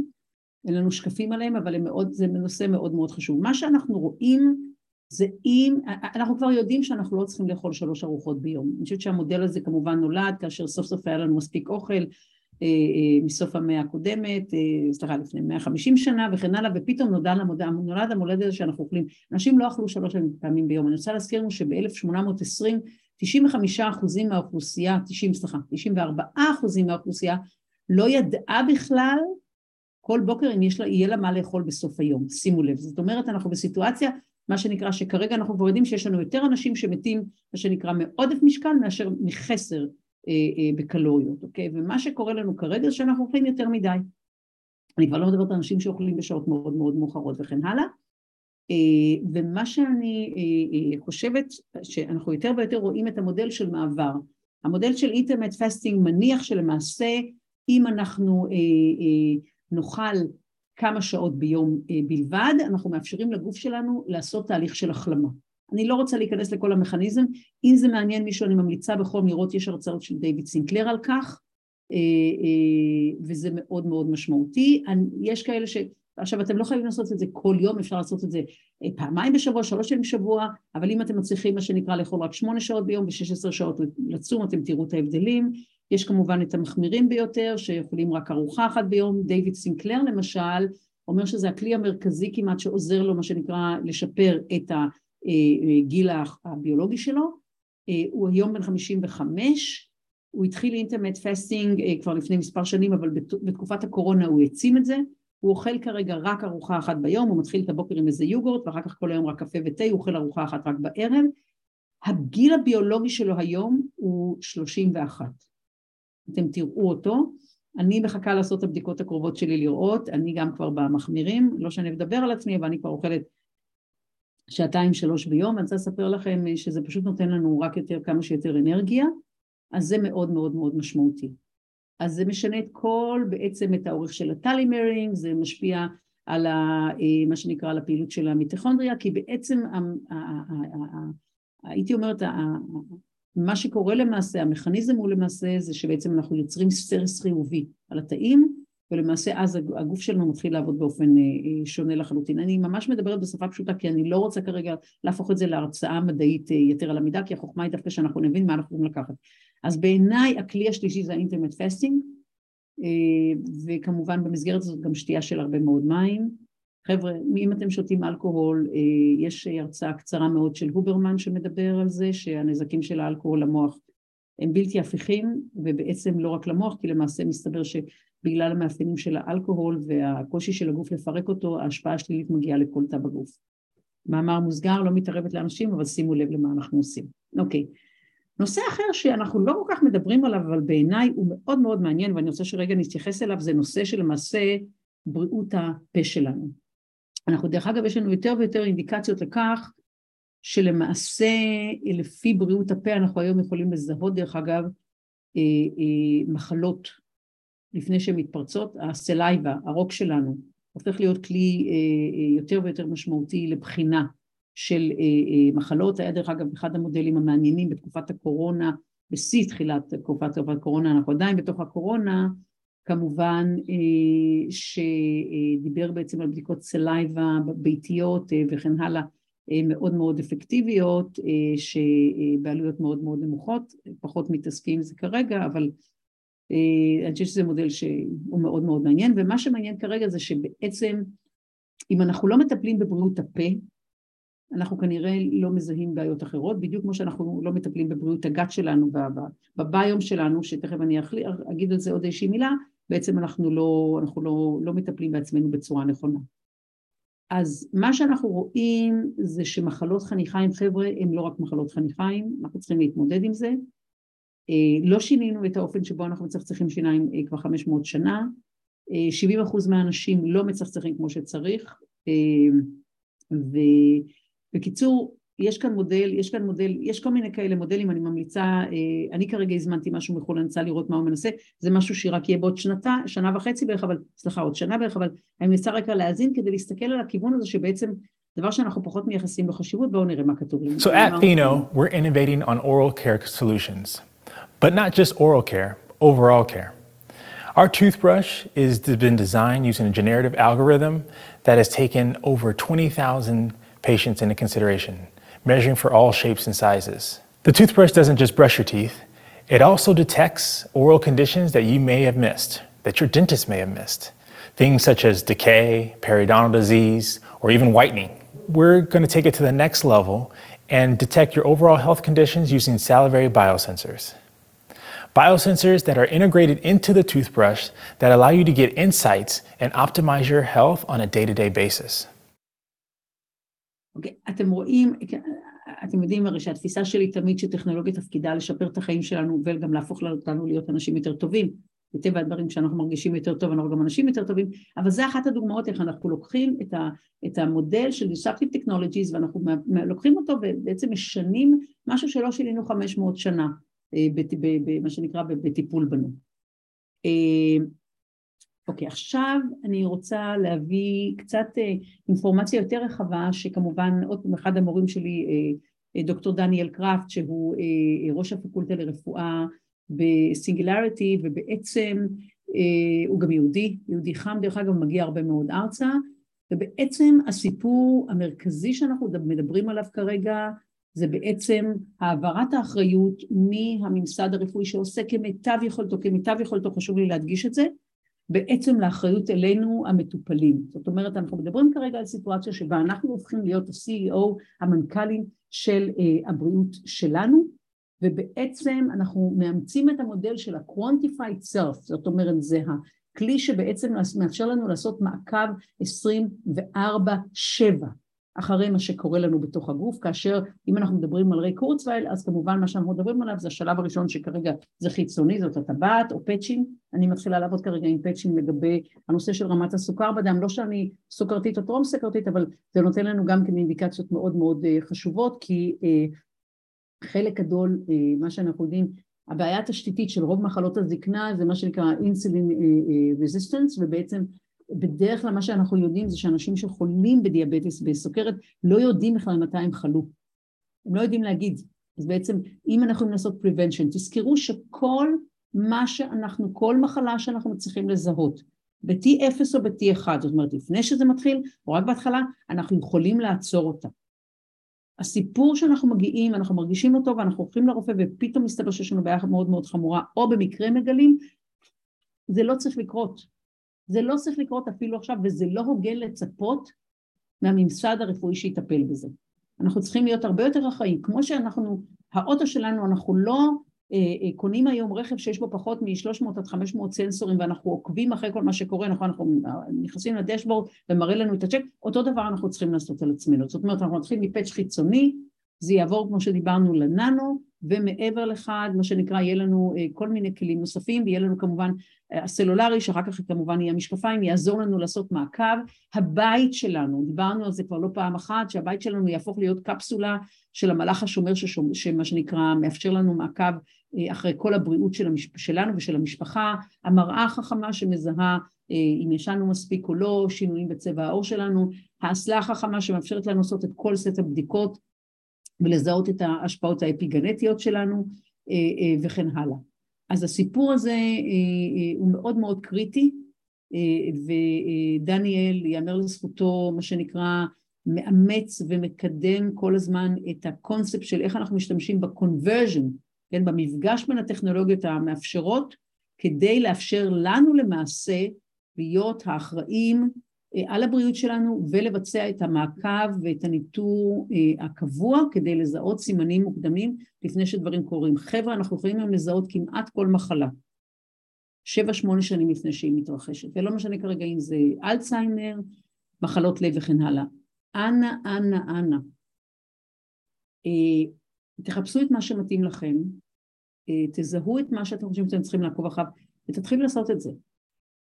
אין לנו שקפים עליהם, אבל מאוד, זה נושא מאוד מאוד חשוב. מה שאנחנו רואים זה אם, אנחנו כבר יודעים שאנחנו לא צריכים לאכול שלוש ארוחות ביום. אני חושבת שהמודל הזה כמובן נולד כאשר סוף סוף היה לנו מספיק אוכל מסוף המאה הקודמת, אה, סליחה, לפני 150 שנה וכן הלאה, ופתאום נולד המודל, נולד המולד הזה שאנחנו אוכלים. אנשים לא אכלו שלוש פעמים ביום. אני רוצה להזכיר לנו שב-1820 95 אחוזים מהאוכלוסייה, 90 סליחה, 94 אחוזים מהאוכלוסייה לא ידעה בכלל כל בוקר אם יש לה, יהיה לה מה לאכול בסוף היום, שימו לב. זאת אומרת, אנחנו בסיטואציה, מה שנקרא, שכרגע אנחנו כבר יודעים שיש לנו יותר אנשים שמתים, מה שנקרא, מעודף משקל מאשר מחסר אה, אה, בקלוריות, אוקיי? ומה שקורה לנו כרגע זה שאנחנו אוכלים יותר מדי. אני כבר לא מדברת על אנשים שאוכלים בשעות מאוד מאוד מאוחרות וכן הלאה. אה, ומה שאני אה, אה, חושבת, שאנחנו יותר ויותר רואים את המודל של מעבר. המודל של אינטרנט פסטינג מניח שלמעשה אם אנחנו אה, אה, נאכל כמה שעות ביום אה, בלבד, אנחנו מאפשרים לגוף שלנו לעשות תהליך של החלמה. אני לא רוצה להיכנס לכל המכניזם, אם זה מעניין מישהו אני ממליצה בחום לראות, יש הרצאות של דיוויד סינקלר על כך, אה, אה, וזה מאוד מאוד משמעותי. יש כאלה ש... עכשיו אתם לא חייבים לעשות את זה כל יום, אפשר לעשות את זה פעמיים בשבוע, שלוש ימים בשבוע, אבל אם אתם מצליחים מה שנקרא לאכול רק שמונה שעות ביום ו-16 שעות לצום, אתם תראו את ההבדלים. יש כמובן את המחמירים ביותר שיכולים רק ארוחה אחת ביום, דיוויד סינקלר למשל אומר שזה הכלי המרכזי כמעט שעוזר לו מה שנקרא לשפר את הגיל הביולוגי שלו, הוא היום בן 55, הוא התחיל אינטרנט פסטינג כבר לפני מספר שנים אבל בתקופת הקורונה הוא העצים את זה, הוא אוכל כרגע רק ארוחה אחת ביום, הוא מתחיל את הבוקר עם איזה יוגורט ואחר כך כל היום רק קפה ותה, הוא אוכל ארוחה אחת רק בערב, הגיל הביולוגי שלו היום הוא 31 אתם תראו אותו. אני מחכה לעשות את הבדיקות הקרובות שלי לראות, אני גם כבר במחמירים, לא שאני אדבר על עצמי, אבל אני כבר אוכלת שעתיים שלוש ביום, אני רוצה לספר לכם שזה פשוט נותן לנו רק יותר, כמה שיותר אנרגיה, אז זה מאוד מאוד מאוד משמעותי. אז זה משנה את כל, בעצם את האורך של הטלומרים, זה משפיע על ה, מה שנקרא, על הפעילות של המיטוכונדריה, כי בעצם, הייתי אומרת, מה שקורה למעשה, המכניזם הוא למעשה זה שבעצם אנחנו יוצרים סטרס חיובי על התאים ולמעשה אז הגוף שלנו מתחיל לעבוד באופן אה, אה, שונה לחלוטין. אני ממש מדברת בשפה פשוטה כי אני לא רוצה כרגע להפוך את זה להרצאה מדעית אה, יתר על המידה כי החוכמה היא דווקא שאנחנו נבין מה אנחנו יכולים לקחת. אז בעיניי הכלי השלישי זה האינטרנט פסטינג וכמובן במסגרת הזאת גם שתייה של הרבה מאוד מים. חבר'ה, אם אתם שותים אלכוהול, יש הרצאה קצרה מאוד של הוברמן שמדבר על זה, שהנזקים של האלכוהול למוח הם בלתי הפיכים, ובעצם לא רק למוח, כי למעשה מסתבר שבגלל המאפיינים של האלכוהול והקושי של הגוף לפרק אותו, ההשפעה השלילית מגיעה לכל תא בגוף. מאמר מוסגר, לא מתערבת לאנשים, אבל שימו לב למה אנחנו עושים. אוקיי. נושא אחר שאנחנו לא כל כך מדברים עליו, אבל בעיניי הוא מאוד מאוד מעניין, ואני רוצה שרגע נתייחס אליו, זה נושא שלמעשה בריאות הפה שלנו. אנחנו, דרך אגב, יש לנו יותר ויותר אינדיקציות לכך שלמעשה לפי בריאות הפה אנחנו היום יכולים לזהות, דרך אגב, אה, אה, מחלות לפני שהן מתפרצות. הסלייבה, הרוק שלנו, הופך להיות כלי אה, יותר ויותר משמעותי לבחינה של מחלות. היה דרך אגב אחד המודלים המעניינים בתקופת הקורונה, בשיא תחילת תקופת הקורונה, אנחנו עדיין בתוך הקורונה, כמובן שדיבר בעצם על בדיקות סלייבה ביתיות וכן הלאה, מאוד מאוד אפקטיביות, שבעלויות מאוד מאוד נמוכות, פחות מתעסקים עם זה כרגע, אבל אני חושבת שזה מודל שהוא מאוד מאוד מעניין, ומה שמעניין כרגע זה שבעצם אם אנחנו לא מטפלים בבריאות הפה, אנחנו כנראה לא מזהים בעיות אחרות, בדיוק כמו שאנחנו לא מטפלים בבריאות הגת שלנו, בביום שלנו, שתכף אני אגיד על זה עוד איזושהי מילה, בעצם אנחנו לא, אנחנו לא, לא מטפלים בעצמנו בצורה נכונה. אז מה שאנחנו רואים זה שמחלות חניכיים, חבר'ה, הן לא רק מחלות חניכיים, אנחנו צריכים להתמודד עם זה. לא שינינו את האופן שבו אנחנו מצחצחים שיניים כבר 500 שנה, 70 אחוז מהאנשים לא מצחצחים כמו שצריך, ובקיצור, יש כאן מודל, יש כאן מודל, יש כל מיני כאלה מודלים, אני ממליצה, אה, אני כרגע הזמנתי משהו מחו"ל, אני רוצה לראות מה הוא מנסה, זה משהו שרק יהיה בעוד שנתה, שנה וחצי בערך, אבל, סליחה, עוד שנה בערך, אבל אני מנסה רק להאזין כדי להסתכל על הכיוון הזה שבעצם דבר שאנחנו פחות מייחסים בחשיבות, בואו נראה מה כתוב. So at Pheno, we're innovating on oral care solutions, but not just oral care, overall care. Our toothbrush has been designed using a generative algorithm that has taken over 20,000 patients into consideration. measuring for all shapes and sizes. The toothbrush doesn't just brush your teeth, it also detects oral conditions that you may have missed, that your dentist may have missed. Things such as decay, periodontal disease, or even whitening. We're going to take it to the next level and detect your overall health conditions using salivary biosensors. Biosensors that are integrated into the toothbrush that allow you to get insights and optimize your health on a day to day basis. אוקיי, אתם רואים, אתם יודעים הרי שהתפיסה שלי תמיד שטכנולוגיה תפקידה לשפר את החיים שלנו וגם להפוך אותנו להיות אנשים יותר טובים. מטבע הדברים כשאנחנו מרגישים יותר טוב אנחנו גם אנשים יותר טובים, אבל זה אחת הדוגמאות איך אנחנו לוקחים את, ה, את המודל של Disruptive Technologies ואנחנו לוקחים אותו ובעצם משנים משהו שלא שינינו 500 שנה, אה, במה שנקרא בטיפול בנו. אה, אוקיי, עכשיו אני רוצה להביא קצת אה, אינפורמציה יותר רחבה, שכמובן, עוד פעם, אחד המורים שלי, אה, אה, דוקטור דניאל קראפט, שהוא ראש הפקולטה לרפואה בסינגולריטי, ובעצם הוא גם יהודי, יהודי חם, דרך אגב, מגיע הרבה מאוד ארצה, ובעצם הסיפור המרכזי שאנחנו מדברים עליו כרגע, זה בעצם העברת האחריות מהממסד הרפואי שעושה כמיטב יכולתו, כמיטב יכולתו, חשוב לי להדגיש את זה, בעצם לאחריות אלינו המטופלים. זאת אומרת, אנחנו מדברים כרגע על סיטואציה שבה אנחנו הופכים להיות ה-CEO, המנכ"לים של uh, הבריאות שלנו, ובעצם אנחנו מאמצים את המודל של ה-quantified self, זאת אומרת זה הכלי שבעצם מאפשר לנו לעשות מעקב 24-7 אחרי מה שקורה לנו בתוך הגוף, כאשר אם אנחנו מדברים על ריי קורצווייל, אז כמובן מה שאנחנו מדברים עליו זה השלב הראשון שכרגע זה חיצוני, זאת הטבעת או פאצ'ים, אני מתחילה לעבוד כרגע עם פאצ'ים לגבי הנושא של רמת הסוכר בדם, לא שאני סוכרתית או טרום סוכרתית, אבל זה נותן לנו גם כן אינדיקציות מאוד מאוד אה, חשובות, כי אה, חלק גדול, אה, מה שאנחנו יודעים, הבעיה התשתיתית של רוב מחלות הזקנה זה מה שנקרא אינסולין רזיסטנס, ובעצם בדרך כלל מה שאנחנו יודעים זה שאנשים שחולים בדיאבטיס בסוכרת לא יודעים בכלל מתי הם חלו. הם לא יודעים להגיד. אז בעצם אם אנחנו יכולים לעשות prevention, תזכרו שכל מה שאנחנו, כל מחלה שאנחנו מצליחים לזהות, ב-T0 או ב-T1, זאת אומרת לפני שזה מתחיל או רק בהתחלה, אנחנו יכולים לעצור אותה. הסיפור שאנחנו מגיעים, אנחנו מרגישים אותו ואנחנו הולכים לרופא ופתאום מסתבר שיש לנו בעיה מאוד מאוד חמורה, או במקרה מגלים, זה לא צריך לקרות. זה לא צריך לקרות אפילו עכשיו, וזה לא הוגן לצפות מהממסד הרפואי שיטפל בזה. אנחנו צריכים להיות הרבה יותר אחראים. כמו שאנחנו, האוטו שלנו, אנחנו לא אה, אה, קונים היום רכב שיש בו פחות מ-300 עד 500 סנסורים ואנחנו עוקבים אחרי כל מה שקורה, נכון, אנחנו נכנסים לדשבורד ומראה לנו את הצ'ק, אותו דבר אנחנו צריכים לעשות על עצמנו. זאת אומרת, אנחנו נתחיל מפאץ' חיצוני, זה יעבור, כמו שדיברנו, לננו, ומעבר לכך, מה שנקרא, יהיה לנו אה, כל מיני כלים נוספים, ויהיה לנו כמובן אה, הסלולרי, שאחר כך כמובן יהיה המשקפיים, יעזור לנו לעשות מעקב. הבית שלנו, דיברנו על זה כבר לא פעם אחת, שהבית שלנו יהפוך להיות קפסולה של המלאך השומר, ששומר, שמה שנקרא, מאפשר לנו מעקב אה, אחרי כל הבריאות של המשפ... שלנו ושל המשפחה, המראה החכמה שמזהה אם ישנו מספיק או לא, שינויים בצבע העור שלנו, האסלה החכמה שמאפשרת לנו לעשות את כל סט הבדיקות ולזהות את ההשפעות האפיגנטיות שלנו אה, אה, וכן הלאה. אז הסיפור הזה אה, הוא מאוד מאוד קריטי ודניאל, יאמר לזכותו, מה שנקרא, מאמץ ומקדם כל הזמן את הקונספט של איך אנחנו משתמשים בקונברז'ן, כן, במפגש בין הטכנולוגיות המאפשרות, כדי לאפשר לנו למעשה להיות האחראים על הבריאות שלנו ולבצע את המעקב ואת הניטור אה, הקבוע כדי לזהות סימנים מוקדמים לפני שדברים קורים. חבר'ה, אנחנו יכולים היום לזהות כמעט כל מחלה, שבע שמונה שנים לפני שהיא מתרחשת, ולא משנה כרגע אם זה אלצהיימר, מחלות לב וכן הלאה. אנא, אנא, אנא, אה, תחפשו את מה שמתאים לכם, תזהו את מה שאתם חושבים שאתם צריכים לעקוב אחריו, ותתחילו לעשות את זה.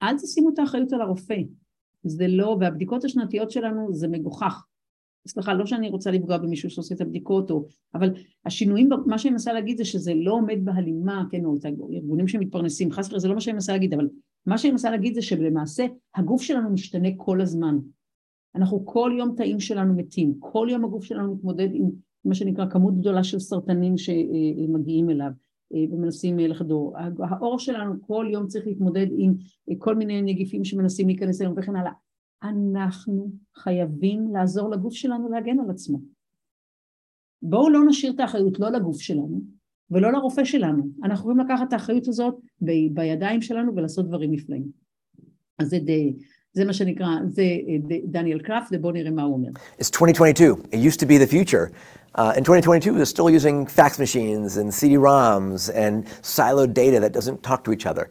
אל תשימו את האחריות על הרופא. זה לא, והבדיקות השנתיות שלנו זה מגוחך. סליחה, לא שאני רוצה לפגוע במישהו שעושה את הבדיקות, או, אבל השינויים, מה שאני מנסה להגיד זה שזה לא עומד בהלימה, כן, או את הארגונים שמתפרנסים, חס וחלילה, זה לא מה שאני מנסה להגיד, אבל מה שאני מנסה להגיד זה שלמעשה הגוף שלנו משתנה כל הזמן. אנחנו כל יום תאים שלנו מתים, כל יום הגוף שלנו מתמודד עם מה שנקרא כמות גדולה של סרטנים שמגיעים אליו. אה, ומנסים אה, לחדור. העור שלנו כל יום צריך להתמודד עם אה, כל מיני נגיפים שמנסים להיכנס אלינו וכן הלאה. אנחנו חייבים לעזור לגוף שלנו להגן על עצמו. בואו לא נשאיר את האחריות לא לגוף שלנו ולא לרופא שלנו. אנחנו יכולים לקחת את האחריות הזאת ב- בידיים שלנו ולעשות דברים נפלאים. אז זה די... זה מה שנקרא, זה דניאל קראפט, ובואו נראה מה הוא אומר. It's 2022. It used to be the future. Uh, in 2022, we're still using fax machines and CD-ROMs and siloed data that doesn't talk to each other.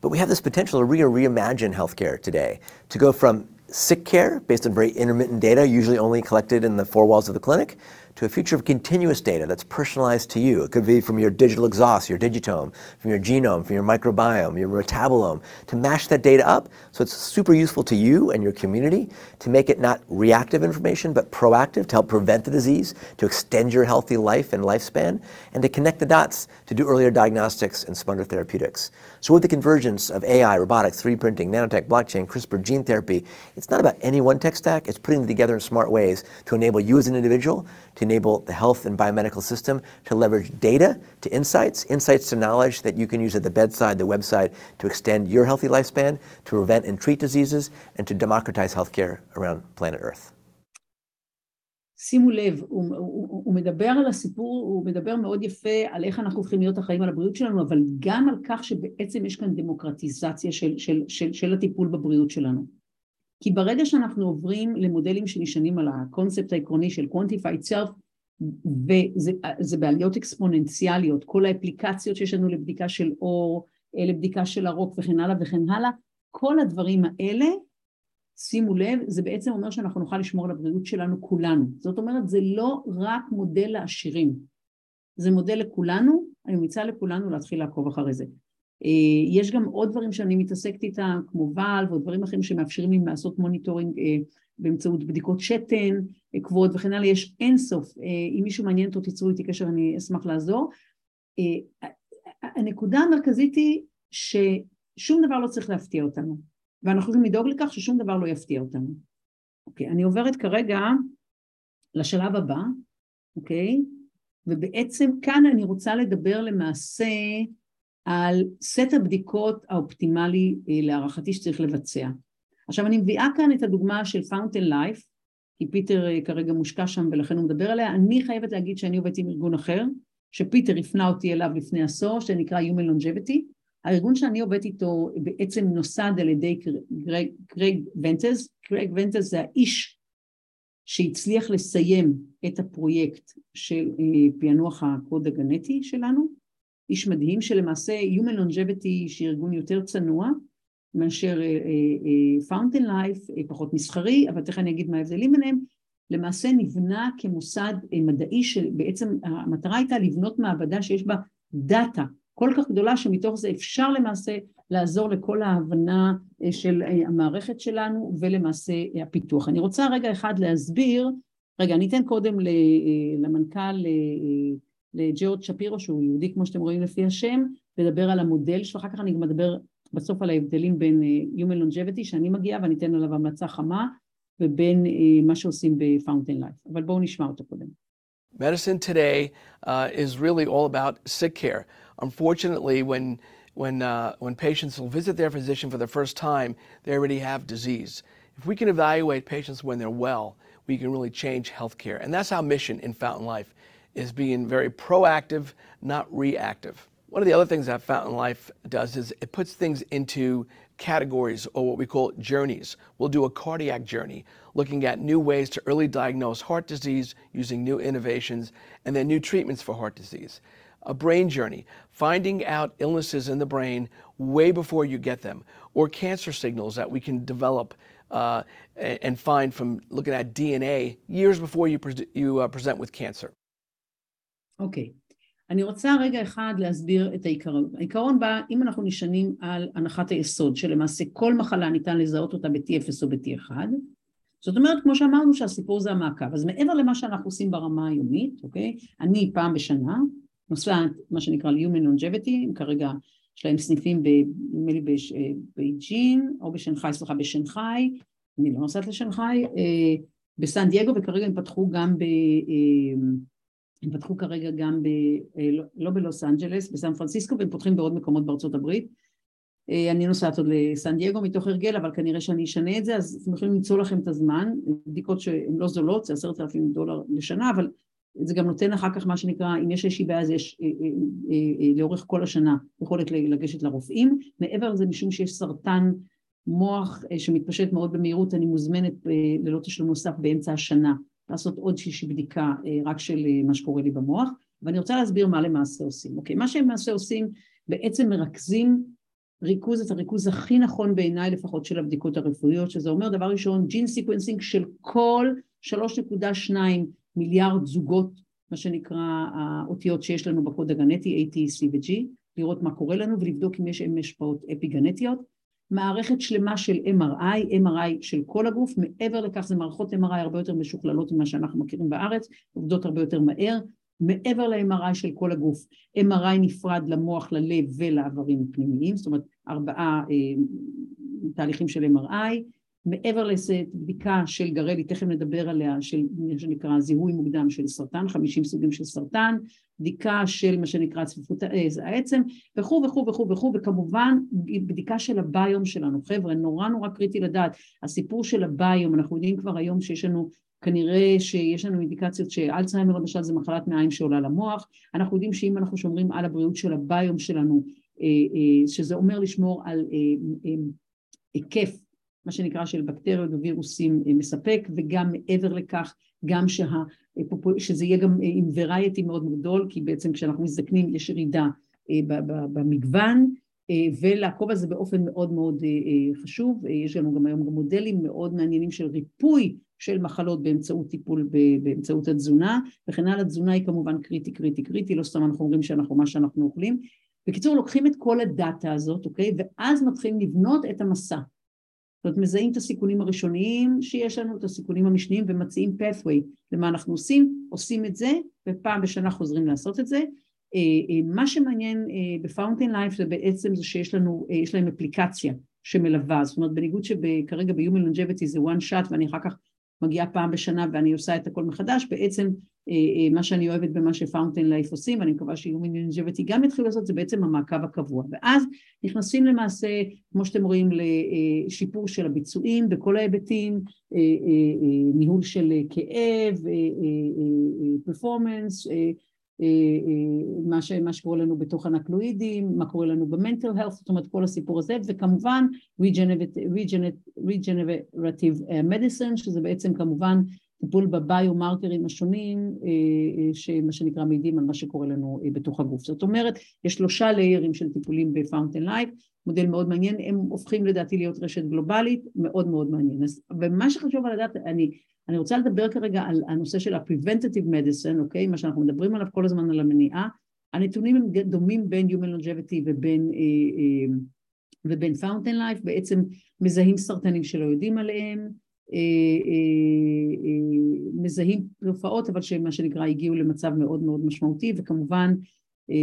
But we have this potential to re- reimagine healthcare today, to go from sick care based on very intermittent data, usually only collected in the four walls of the clinic, a future of continuous data that's personalized to you. It could be from your digital exhaust, your digitome, from your genome, from your microbiome, your metabolome, to mash that data up so it's super useful to you and your community, to make it not reactive information, but proactive to help prevent the disease, to extend your healthy life and lifespan, and to connect the dots to do earlier diagnostics and smarter therapeutics. So with the convergence of AI, robotics, 3D printing, nanotech, blockchain, CRISPR, gene therapy, it's not about any one tech stack, it's putting them together in smart ways to enable you as an individual to enable the health and biomedical system to leverage data to insights, insights to knowledge that you can use at the bedside, the website, to extend your healthy lifespan, to prevent and treat diseases, and to democratize healthcare around planet Earth. שימו לב, הוא, הוא, הוא מדבר על הסיפור, הוא מדבר מאוד יפה על איך אנחנו הולכים להיות אחראים על הבריאות שלנו, אבל גם על כך שבעצם יש כאן דמוקרטיזציה של, של, של, של הטיפול בבריאות שלנו. כי ברגע שאנחנו עוברים למודלים שנשענים על הקונספט העקרוני של quantified self, וזה בעליות אקספוננציאליות, כל האפליקציות שיש לנו לבדיקה של אור, לבדיקה של הרוק וכן הלאה וכן הלאה, כל הדברים האלה, שימו לב, זה בעצם אומר שאנחנו נוכל לשמור על הבריאות שלנו כולנו. זאת אומרת, זה לא רק מודל לעשירים, זה מודל לכולנו, אני ממליצה לכולנו להתחיל לעקוב אחרי זה. אה, יש גם עוד דברים שאני מתעסקת איתם, כמו ואלב, או דברים אחרים שמאפשרים לי לעשות monitoring אה, באמצעות בדיקות שתן אה, קבועות וכן הלאה, יש אינסוף. אם מישהו מעניין אותו, תיצרו איתי קשר, אני אשמח לעזור. הנקודה המרכזית היא ששום דבר לא צריך להפתיע אותנו, ואנחנו צריכים לדאוג לכך ששום דבר לא יפתיע אותנו. אוקיי, אני עוברת כרגע לשלב הבא, אוקיי? ובעצם כאן אני רוצה לדבר למעשה על סט הבדיקות האופטימלי אה, להערכתי שצריך לבצע. עכשיו אני מביאה כאן את הדוגמה של Fountain Life, כי פיטר אה, כרגע מושקע שם ולכן הוא מדבר עליה, אני חייבת להגיד שאני עובדת עם ארגון אחר, שפיטר הפנה אותי אליו לפני עשור, שנקרא Human Longevity, הארגון שאני עובדת איתו בעצם נוסד על ידי קרייג, ונטר, קרייג ונטר זה האיש שהצליח לסיים את הפרויקט של פענוח הקוד הגנטי שלנו, איש מדהים שלמעשה Human Longevity שהיא ארגון יותר צנוע מאשר Fountain Life, פחות מסחרי, אבל תכף אני אגיד מה ההבדלים ביניהם, למעשה נבנה כמוסד מדעי שבעצם המטרה הייתה לבנות מעבדה שיש בה דאטה כל כך גדולה שמתוך זה אפשר למעשה לעזור לכל ההבנה של המערכת שלנו ולמעשה הפיתוח. אני רוצה רגע אחד להסביר, רגע אני אתן קודם למנכ"ל לג'ורד שפירו שהוא יהודי כמו שאתם רואים לפי השם, לדבר על המודל שלו, אחר כך אני גם אדבר בסוף על ההבדלים בין Human Longevity שאני מגיעה ואני אתן עליו המלצה חמה ובין מה שעושים ב-Fountain Life, אבל בואו נשמע אותו קודם. Medicine today uh, is really all about sick care. Unfortunately, when when uh, when patients will visit their physician for the first time, they already have disease. If we can evaluate patients when they're well, we can really change healthcare, and that's our mission in Fountain Life, is being very proactive, not reactive. One of the other things that Fountain Life does is it puts things into categories or what we call journeys. We'll do a cardiac journey, looking at new ways to early diagnose heart disease using new innovations and then new treatments for heart disease. A brain journey, finding out illnesses in the brain way before you get them, or cancer signals that we can develop uh, and find from looking at DNA years before you, pre you uh, present with cancer. Okay, אני רוצה רגע אחד להסביר את העיקרון. העיקרון בא, אם אנחנו נשענים על הנחת היסוד, שלמעשה כל מחלה ניתן לזהות אותה ב-T0 או ב-T1, זאת אומרת, כמו שאמרנו, שהסיפור זה המעקב. אז מעבר למה שאנחנו עושים ברמה היומית, אוקיי? אני פעם בשנה נוסעת, מה שנקרא Human Longevity, כרגע יש להם סניפים, נדמה לי בבייג'ין, או בשנגחאי, סליחה, בשנגחאי, אני לא נוסעת לשנגחאי, בסן דייגו, וכרגע הם פתחו גם ב... הם פתחו כרגע גם ב... לא, לא בלוס אנג'לס, בסן פרנסיסקו, והם פותחים בעוד מקומות בארצות הברית. אני נוסעת עוד לסן דייגו מתוך הרגל, אבל כנראה שאני אשנה את זה, אז אתם יכולים למצוא לכם את הזמן, בדיקות שהן לא זולות, זה עשרת אלפים דולר לשנה, אבל זה גם נותן אחר כך מה שנקרא, אם יש איזושהי בעיה אז יש אה, אה, אה, לאורך כל השנה יכולת לגשת לרופאים, מעבר לזה משום שיש סרטן מוח שמתפשט מאוד במהירות, אני מוזמנת ללא תשלום נוסף באמצע השנה לעשות עוד איזושהי בדיקה רק של מה שקורה לי במוח, ואני רוצה להסביר מה למעשה עושים. אוקיי, מה שהם למעשה עושים, בעצם מרכזים ריכוז, את הריכוז הכי נכון בעיניי לפחות של הבדיקות הרפואיות, שזה אומר דבר ראשון, gene sequencing של כל 3.2 מיליארד זוגות, מה שנקרא האותיות שיש לנו בקוד הגנטי, A, T, C ו-G, לראות מה קורה לנו ולבדוק אם יש השפעות אפיגנטיות. מערכת שלמה של MRI, MRI של כל הגוף, מעבר לכך זה מערכות MRI הרבה יותר משוכללות ממה שאנחנו מכירים בארץ, עובדות הרבה יותר מהר, מעבר ל-MRI של כל הגוף, MRI נפרד למוח, ללב ולאיברים הפנימיים, זאת אומרת ארבעה אה, תהליכים של MRI, מעבר לזה בדיקה של גרלי, תכף נדבר עליה, של מה שנקרא זיהוי מוקדם של סרטן, 50 סוגים של סרטן, בדיקה של מה שנקרא צפיפות העצם וכו' וכו' וכו' וכו', וכמובן בדיקה של הביום שלנו. חבר'ה, נורא נורא קריטי לדעת, הסיפור של הביום, אנחנו יודעים כבר היום שיש לנו כנראה שיש לנו אינדיקציות שאלצהיימר למשל זה מחלת מעיים שעולה למוח, אנחנו יודעים שאם אנחנו שומרים על הבריאות של הביום שלנו, שזה אומר לשמור על היקף מה שנקרא של בקטריות ווירוסים מספק, וגם מעבר לכך, גם שה, שזה יהיה גם עם וריאטי מאוד גדול, כי בעצם כשאנחנו מזדקנים יש ירידה במגוון, ולעקוב על זה באופן מאוד מאוד חשוב. יש לנו גם היום גם מודלים מאוד מעניינים של ריפוי של מחלות באמצעות טיפול באמצעות התזונה, וכן הלאה, התזונה היא כמובן קריטי, קריטי, קריטי, לא סתם אנחנו אומרים שאנחנו מה שאנחנו אוכלים. בקיצור, לוקחים את כל הדאטה הזאת, אוקיי? ואז מתחילים לבנות את המסע. זאת אומרת, מזהים את הסיכונים הראשוניים שיש לנו, את הסיכונים המשניים, ומציעים pathway למה אנחנו עושים, עושים את זה, ופעם בשנה חוזרים לעשות את זה. מה שמעניין ב-Fountain Life זה בעצם זה שיש לנו, יש להם אפליקציה שמלווה, זאת אומרת בניגוד שכרגע ב-Human Longevity זה one shot ואני אחר כך מגיעה פעם בשנה ואני עושה את הכל מחדש, בעצם מה שאני אוהבת במה ש-Fountain Life עושים, ואני מקווה ש-Human Longevity גם יתחילו לעשות, זה בעצם המעקב הקבוע. ואז נכנסים למעשה, כמו שאתם רואים, לשיפור של הביצועים בכל ההיבטים, ניהול של כאב, performance, מה, ש, מה שקורה לנו בתוך ה-nucleotides, מה קורה לנו ב-mental health, זאת אומרת כל הסיפור הזה, וכמובן Regenerative Medicine, שזה בעצם כמובן טיפול בביומרקרים השונים, שמה שנקרא מעידים על מה שקורה לנו בתוך הגוף. זאת אומרת, יש שלושה ליירים של טיפולים ב-Fountain Life, מודל מאוד מעניין, הם הופכים לדעתי להיות רשת גלובלית, מאוד מאוד מעניין. אז, ומה שחשוב על לדעת, אני אני רוצה לדבר כרגע על הנושא של ה-preventative medicine, אוקיי? מה שאנחנו מדברים עליו כל הזמן על המניעה. הנתונים הם דומים בין Human Longevity ובין, אה, אה, ובין Fountain Life, בעצם מזהים סרטנים שלא יודעים עליהם, אה, אה, אה, מזהים תופעות, אבל שמה שנקרא הגיעו למצב מאוד מאוד משמעותי, וכמובן אה,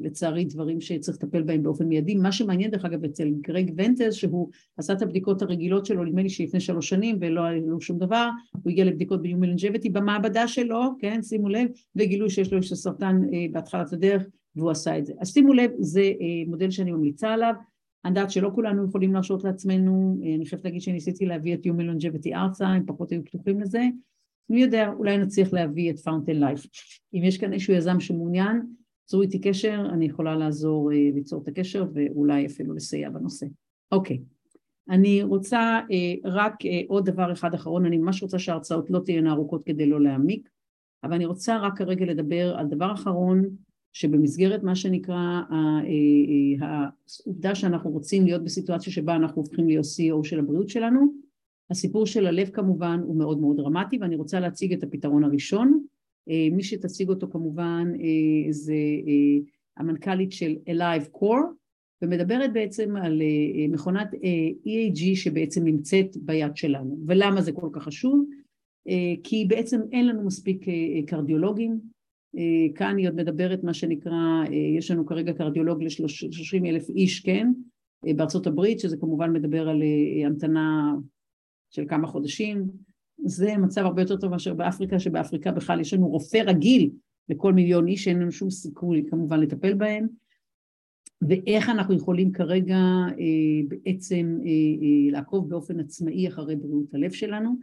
לצערי דברים שצריך לטפל בהם באופן מיידי. מה שמעניין דרך אגב אצל גרג ונטז שהוא עשה את הבדיקות הרגילות שלו נדמה לי שלפני שלוש שנים ולא היה לו שום דבר, הוא הגיע לבדיקות ב-Human Longevity במעבדה שלו, כן, שימו לב, וגילו שיש לו איזשהו סרטן אה, בהתחלת הדרך והוא עשה את זה. אז שימו לב, זה אה, מודל שאני ממליצה עליו, אני יודעת שלא כולנו יכולים להרשות לעצמנו, אני חייבת להגיד שניסיתי להביא את Human Longevity ארצה, הם פחות היו פתוחים לזה, מי יודע, אולי נצליח להביא את Fountain Life. אם יש כאן איזשהו יזם שמעוניין, צרו איתי קשר, אני יכולה לעזור אה, ליצור את הקשר ואולי אפילו לסייע בנושא. אוקיי, אני רוצה אה, רק אה, עוד דבר אחד אחרון, אני ממש רוצה שההרצאות לא תהיינה ארוכות כדי לא להעמיק, אבל אני רוצה רק כרגע לדבר על דבר אחרון שבמסגרת מה שנקרא העובדה שאנחנו רוצים להיות בסיטואציה שבה אנחנו הופכים להיות CEO של הבריאות שלנו, הסיפור של הלב כמובן הוא מאוד מאוד דרמטי ואני רוצה להציג את הפתרון הראשון אה, מי שתציג אותו כמובן אה, זה אה, המנכ"לית של Alive Core ומדברת בעצם על מכונת EAG שבעצם נמצאת ביד שלנו ולמה זה כל כך חשוב? כי בעצם אין לנו מספיק קרדיולוגים כאן היא עוד מדברת מה שנקרא, יש לנו כרגע קרדיולוג ל-30 אלף איש, כן, בארצות הברית, שזה כמובן מדבר על המתנה של כמה חודשים, זה מצב הרבה יותר טוב מאשר באפריקה, שבאפריקה בכלל יש לנו רופא רגיל לכל מיליון איש, שאין לנו שום סיכוי כמובן לטפל בהם, ואיך אנחנו יכולים כרגע אה, בעצם אה, אה, לעקוב באופן עצמאי אחרי בריאות הלב שלנו.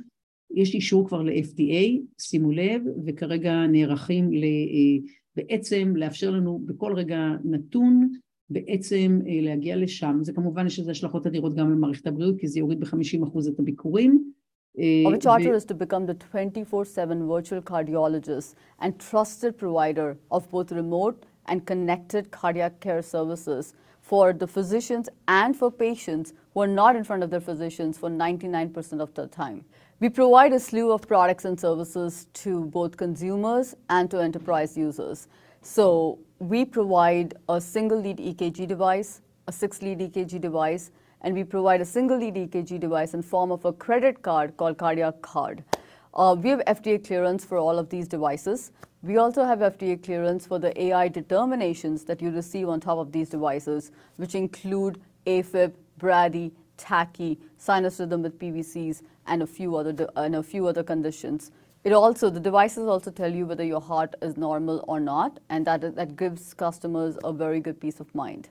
יש אישור כבר ל-FDA, שימו לב, וכרגע נערכים ל, אה, בעצם לאפשר לנו בכל רגע נתון בעצם אה, להגיע לשם. זה כמובן יש לזה השלכות אדירות גם למערכת הבריאות, כי זה יוריד ב-50% את הביקורים. Our charter is to become the 24 7 virtual cardiologist and trusted provider of both remote and connected cardiac care services for the physicians and for patients who are not in front of their physicians for 99% of the time. We provide a slew of products and services to both consumers and to enterprise users. So we provide a single lead EKG device, a six lead EKG device, and we provide a single lead EKG device in form of a credit card called Cardiac Card. Uh, we have FDA clearance for all of these devices. We also have FDA clearance for the AI determinations that you receive on top of these devices, which include AFib, Brady, tachy, sinus rhythm with PVCs, and a few other and a few other conditions. It also the devices also tell you whether your heart is normal or not, and that that gives customers a very good peace of mind.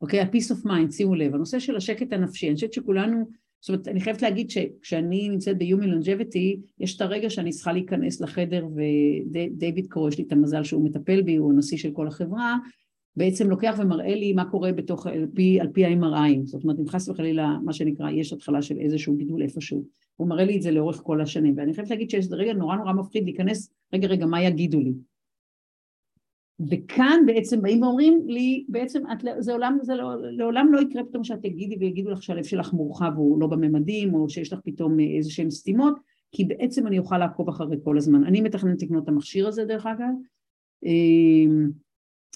אוקיי? ה-peace of mind, שימו לב, הנושא של השקט הנפשי, אני חושבת שכולנו, זאת אומרת, אני חייבת להגיד שכשאני נמצאת ב-Human Longevity, יש את הרגע שאני צריכה להיכנס לחדר ודייוויד קורא, יש לי את המזל שהוא מטפל בי, הוא הנשיא של כל החברה, בעצם לוקח ומראה לי מה קורה בתוך, על פי, על פי ה-MRI, זאת אומרת, אם חס וחלילה, מה שנקרא, יש התחלה של איזשהו גידול איפשהו, הוא מראה לי את זה לאורך כל השנים, ואני חייבת להגיד שיש רגע נורא נורא מפחיד להיכנס, רגע רגע, מה יגידו לי? וכאן בעצם באים ואומרים לי, בעצם את, זה עולם, זה לא, לעולם לא יקרה פתאום שאת תגידי ויגידו לך שהלב שלך מורחב הוא לא בממדים, או שיש לך פתאום איזה שהן סתימות, כי בעצם אני אוכל לעקוב אחרי כל הזמן. אני מתכננת לקנות את המכשיר הזה דרך אגב, אמ,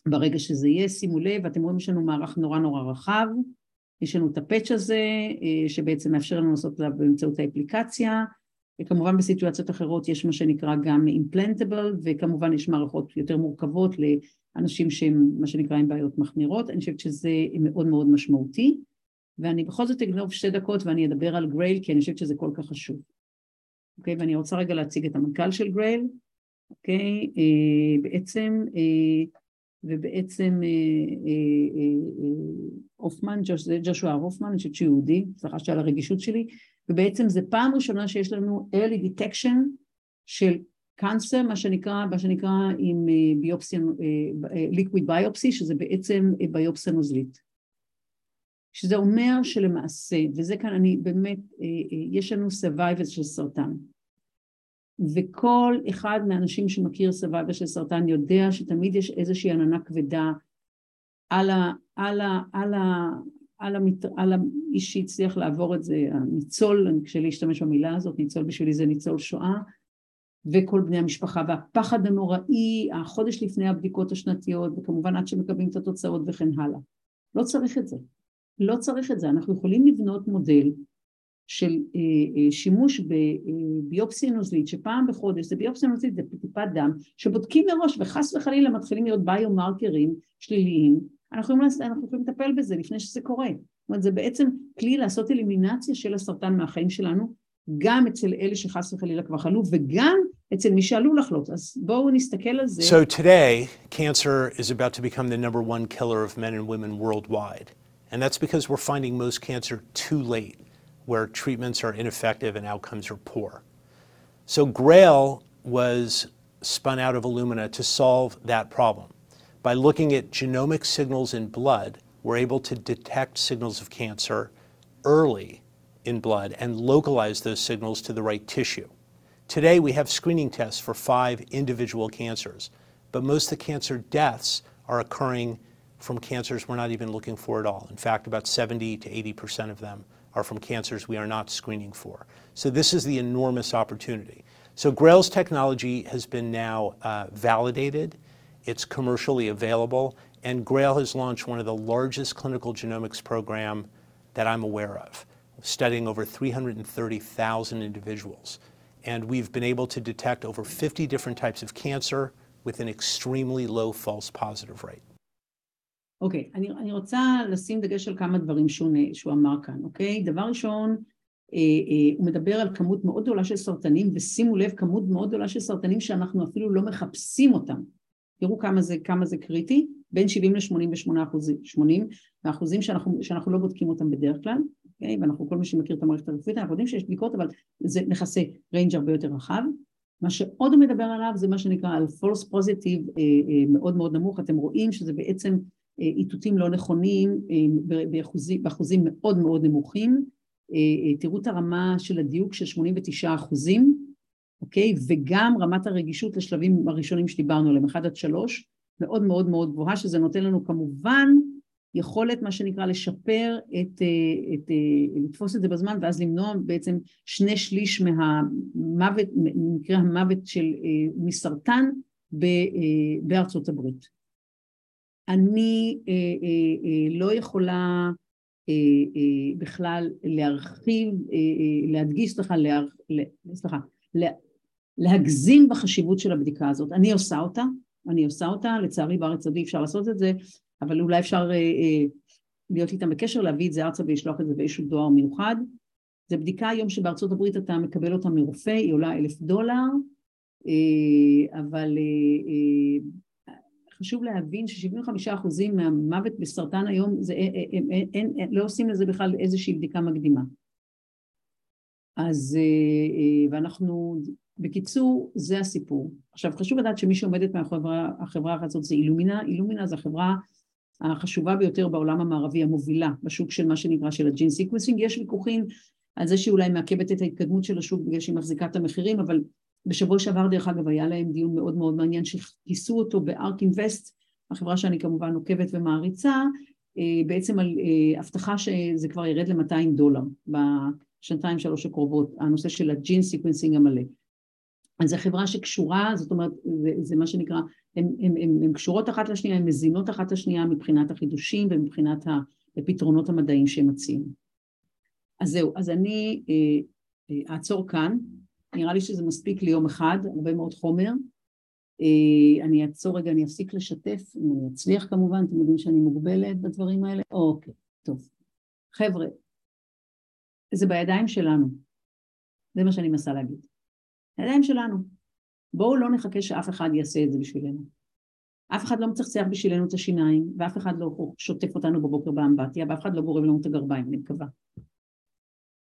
ברגע שזה יהיה, שימו לב, אתם רואים יש לנו מערך נורא נורא רחב, יש לנו את הפאץ' הזה, אה, שבעצם מאפשר לנו לעשות את זה באמצעות האפליקציה, וכמובן בסיטואציות אחרות יש מה שנקרא גם אימפלנטבל, וכמובן יש מערכות יותר מורכבות לאנשים שהם מה שנקרא עם בעיות מחמירות, אני חושבת שזה מאוד מאוד משמעותי, ואני בכל זאת אגנוב שתי דקות ואני אדבר על גרייל כי אני חושבת שזה כל כך חשוב. אוקיי, ואני רוצה רגע להציג את המנכ"ל של גרייל, אוקיי, אה, בעצם, אה, ובעצם אה, אה, אה, הופמן, זה ג'ושוע הופמן, אני חושבת שהוא יהודי, סליחה שעל הרגישות שלי, ובעצם זה פעם ראשונה שיש לנו early detection של קאנסר, מה שנקרא, מה שנקרא עם ביופסיה, ליקוויד ביופסי, שזה בעצם ביופסיה נוזלית. שזה אומר שלמעשה, וזה כאן אני באמת, יש לנו survivors של סרטן. וכל אחד מהאנשים שמכיר survivor של סרטן יודע שתמיד יש איזושהי עננה כבדה על, ה, על, ה, על, ה, על, המת... על האיש שהצליח לעבור את זה, הניצול, קשה להשתמש במילה הזאת, ניצול בשבילי זה ניצול שואה, וכל בני המשפחה, והפחד הנוראי, החודש לפני הבדיקות השנתיות, וכמובן עד שמקבלים את התוצאות וכן הלאה. לא צריך את זה. לא צריך את זה. אנחנו יכולים לבנות מודל של אה, אה, שימוש בביופסיה נוזלית, שפעם בחודש זה ביופסיה נוזלית, זה טיפת דם, שבודקים מראש וחס וחלילה מתחילים להיות ביומרקרים שליליים, אנחנו יכולים, אנחנו יכולים לטפל בזה לפני שזה קורה. זאת אומרת, זה בעצם כלי לעשות אלימינציה של הסרטן מהחיים שלנו, גם אצל אלה שחס וחלילה כבר חלו, וגם אצל מי שעלול לחלות. אז בואו נסתכל על זה. So today, cancer is about to become the number one killer of men and women worldwide. And that's because we're finding most cancer too late, where treatments are ineffective and outcomes are poor. So GRAIL was spun out of Illumina to solve that problem. By looking at genomic signals in blood, we're able to detect signals of cancer early in blood and localize those signals to the right tissue. Today, we have screening tests for five individual cancers, but most of the cancer deaths are occurring from cancers we're not even looking for at all. In fact, about 70 to 80% of them are from cancers we are not screening for. So this is the enormous opportunity. So GRAIL's technology has been now uh, validated it's commercially available, and GRAIL has launched one of the largest clinical genomics program that I'm aware of, studying over 330,000 individuals. And we've been able to detect over 50 different types of cancer with an extremely low false positive rate. אוקיי, אני, אני רוצה לשים דגש על כמה דברים שהוא, שהוא אמר כאן, אוקיי? דבר ראשון, אה, אה, הוא מדבר על כמות מאוד גדולה של סרטנים, ושימו לב, כמות מאוד גדולה של סרטנים שאנחנו אפילו לא מחפשים אותם. תראו כמה זה, כמה זה קריטי, בין 70 ל-88 אחוזים, 80 האחוזים שאנחנו, שאנחנו לא בודקים אותם בדרך כלל, אוקיי? ואנחנו, כל מי שמכיר את המערכת הרפואית, אנחנו יודעים שיש בדיקות, אבל זה מכסה ריינג' הרבה יותר רחב. מה שעוד הוא מדבר עליו זה מה שנקרא על false positive אה, אה, מאוד מאוד נמוך, אתם רואים שזה בעצם איתותים לא נכונים אה, באחוזים, מאוד מאוד נמוכים, אה, אה, תראו את הרמה של הדיוק של 89 אחוזים, אוקיי? וגם רמת הרגישות לשלבים הראשונים שדיברנו עליהם, 1 עד 3, מאוד מאוד מאוד גבוהה, שזה נותן לנו כמובן יכולת, מה שנקרא, לשפר את, אה, את, אה, לתפוס את זה בזמן ואז למנוע בעצם שני שליש מהמוות, מקרה המוות של, אה, מסרטן בארצות הברית. אני לא יכולה בכלל להרחיב, להדגיש, סליחה, סליחה, להגזים בחשיבות של הבדיקה הזאת. אני עושה אותה, אני עושה אותה, לצערי בארץ עוד אי אפשר לעשות את זה, אבל אולי אפשר אה, אה, להיות איתם בקשר, להביא את זה ארצה ולשלוח את זה באיזשהו דואר מיוחד. זו בדיקה היום שבארצות הברית אתה מקבל אותה מרופא, היא עולה אלף דולר, אה, אבל אה, אה, חשוב להבין ש-75% מהמוות בסרטן היום, זה, אין, אין, אין, אין, לא עושים לזה בכלל איזושהי בדיקה מקדימה. אז, אה, אה, ואנחנו, בקיצור, זה הסיפור. עכשיו, חשוב לדעת שמי שעומדת מאחורי החברה הזאת זה Illumina. Illumina זה החברה החשובה ביותר בעולם המערבי, המובילה בשוק של מה שנקרא של ה-gene sequencing. יש ויכוחים על זה שאולי מעכבת את ההתקדמות של השוק בגלל שהיא מחזיקה את המחירים, אבל בשבוע שעבר, דרך אגב, היה להם דיון מאוד מאוד מעניין שכיסו אותו ב-ARK Invest, החברה שאני כמובן עוקבת ומעריצה, אה, בעצם על הבטחה שזה כבר ירד ל-200 דולר בשנתיים שלוש הקרובות, הנושא של ה-gene sequencing המלא. אז זו חברה שקשורה, זאת אומרת, זה, זה מה שנקרא, הן קשורות אחת לשנייה, הן מזינות אחת לשנייה מבחינת החידושים ומבחינת הפתרונות המדעיים שהם מציעים. אז זהו, אז אני אה, אה, אעצור כאן, נראה לי שזה מספיק ליום אחד, הרבה מאוד חומר. אה, אני אעצור רגע, אני אפסיק לשתף, אם אני אצליח כמובן, אתם יודעים שאני מוגבלת בדברים האלה. אוקיי, טוב. חבר'ה, זה בידיים שלנו, זה מה שאני מנסה להגיד. הידיים שלנו. בואו לא נחכה שאף אחד יעשה את זה בשבילנו. אף אחד לא מצחצח בשבילנו את השיניים, ואף אחד לא שוטף אותנו בבוקר באמבטיה, ואף אחד לא גורם לנו את הגרביים, אני מקווה.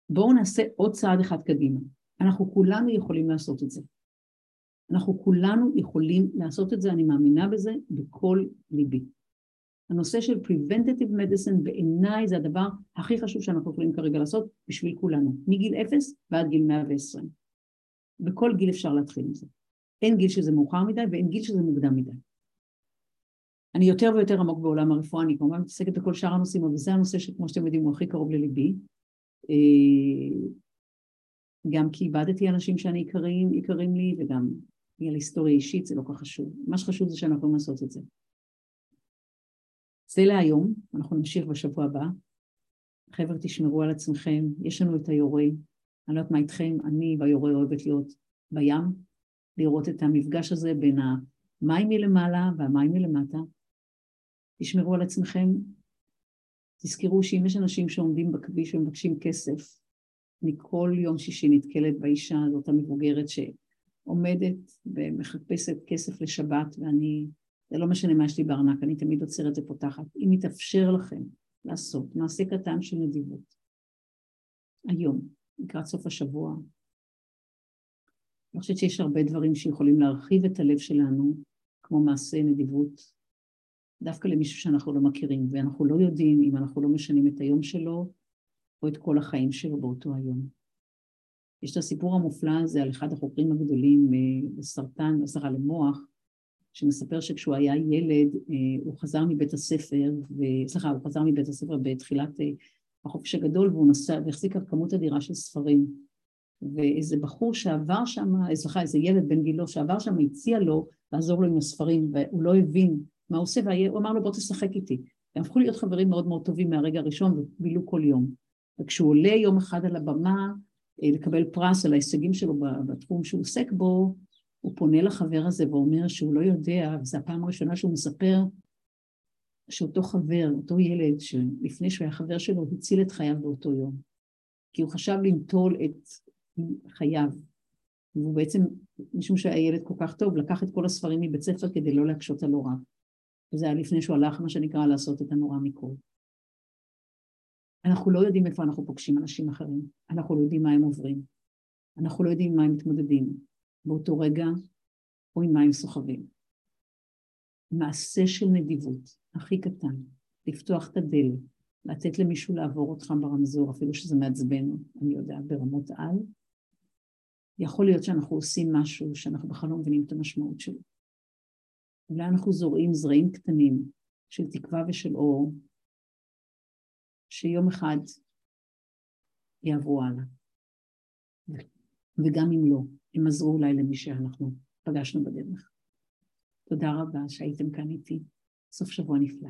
בואו נעשה עוד צעד אחד קדימה. אנחנו כולנו יכולים לעשות את זה. אנחנו כולנו יכולים לעשות את זה, אני מאמינה בזה בכל ליבי. הנושא של Preventative Medicine בעיניי זה הדבר הכי חשוב שאנחנו יכולים כרגע לעשות בשביל כולנו, מגיל אפס ועד גיל 120. בכל גיל אפשר להתחיל עם זה. אין גיל שזה מאוחר מדי ואין גיל שזה מוקדם מדי. אני יותר ויותר עמוק בעולם הרפואה, אני כמובן מתעסקת בכל שאר הנושאים, אבל זה הנושא שכמו שאתם יודעים הוא הכי קרוב לליבי. גם כי איבדתי אנשים שאני יקרים, יקרים לי, וגם בגלל היסטוריה אישית זה לא כל כך חשוב. מה שחשוב זה שאנחנו יכולים לעשות את זה. זה להיום, אנחנו נמשיך בשבוע הבא. חבר'ה, תשמרו על עצמכם, יש לנו את היורה, אני לא יודעת מה איתכם, אני והיורה אוהבת להיות בים, לראות את המפגש הזה בין המים מלמעלה והמים מלמטה. תשמרו על עצמכם, תזכרו שאם יש אנשים שעומדים בכביש ומבקשים כסף, אני כל יום שישי נתקלת באישה הזאת המבוגרת שעומדת ומחפשת כסף לשבת ואני, זה לא משנה מה יש לי בארנק, אני תמיד עוצרת ופותחת. אם יתאפשר לכם לעשות מעשה קטן של נדיבות, היום, לקראת סוף השבוע, אני חושבת שיש הרבה דברים שיכולים להרחיב את הלב שלנו, כמו מעשה נדיבות, דווקא למישהו שאנחנו לא מכירים, ואנחנו לא יודעים אם אנחנו לא משנים את היום שלו, או את כל החיים שלו באותו היום. יש את הסיפור המופלא הזה על אחד החוקרים הגדולים בסרטן, אה, סליחה, למוח, שמספר שכשהוא היה ילד, אה, הוא חזר מבית הספר, סליחה, הוא חזר מבית הספר בתחילת אה, החופש הגדול, והוא נסע והחזיק על כמות אדירה של ספרים. ואיזה בחור שעבר שם, סליחה, איזה ילד בן גילו שעבר שם הציע לו לעזור לו עם הספרים, והוא לא הבין מה הוא עושה, והוא אמר לו בוא תשחק איתי. הם הפכו להיות חברים מאוד מאוד טובים מהרגע הראשון ובילו כל יום. וכשהוא עולה יום אחד על הבמה אה, לקבל פרס על ההישגים שלו בתחום שהוא עוסק בו, הוא פונה לחבר הזה ואומר שהוא לא יודע, וזו הפעם הראשונה שהוא מספר שאותו חבר, אותו ילד, שלפני שהוא היה חבר שלו, הציל את חייו באותו יום. כי הוא חשב לנטול את חייו. והוא בעצם, משום שהיה ילד כל כך טוב, לקח את כל הספרים מבית ספר כדי לא להקשות על הוריו. וזה היה לפני שהוא הלך, מה שנקרא, לעשות את הנורא מכל. אנחנו לא יודעים איפה אנחנו פוגשים אנשים אחרים, אנחנו לא יודעים מה הם עוברים, אנחנו לא יודעים מה הם מתמודדים באותו רגע או עם מה הם סוחבים. מעשה של נדיבות, הכי קטן, לפתוח את הדלת, לתת למישהו לעבור אותך ברמזור, אפילו שזה מעצבן, אני יודעת, ברמות על, יכול להיות שאנחנו עושים משהו שאנחנו בכלל לא מבינים את המשמעות שלו. אולי אנחנו זורעים זרעים קטנים של תקווה ושל אור, שיום אחד יעברו הלאה. וגם אם לא, הם עזרו אולי למי שאנחנו פגשנו בדרך. תודה רבה שהייתם כאן איתי. סוף שבוע נפלא.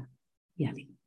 יאללה.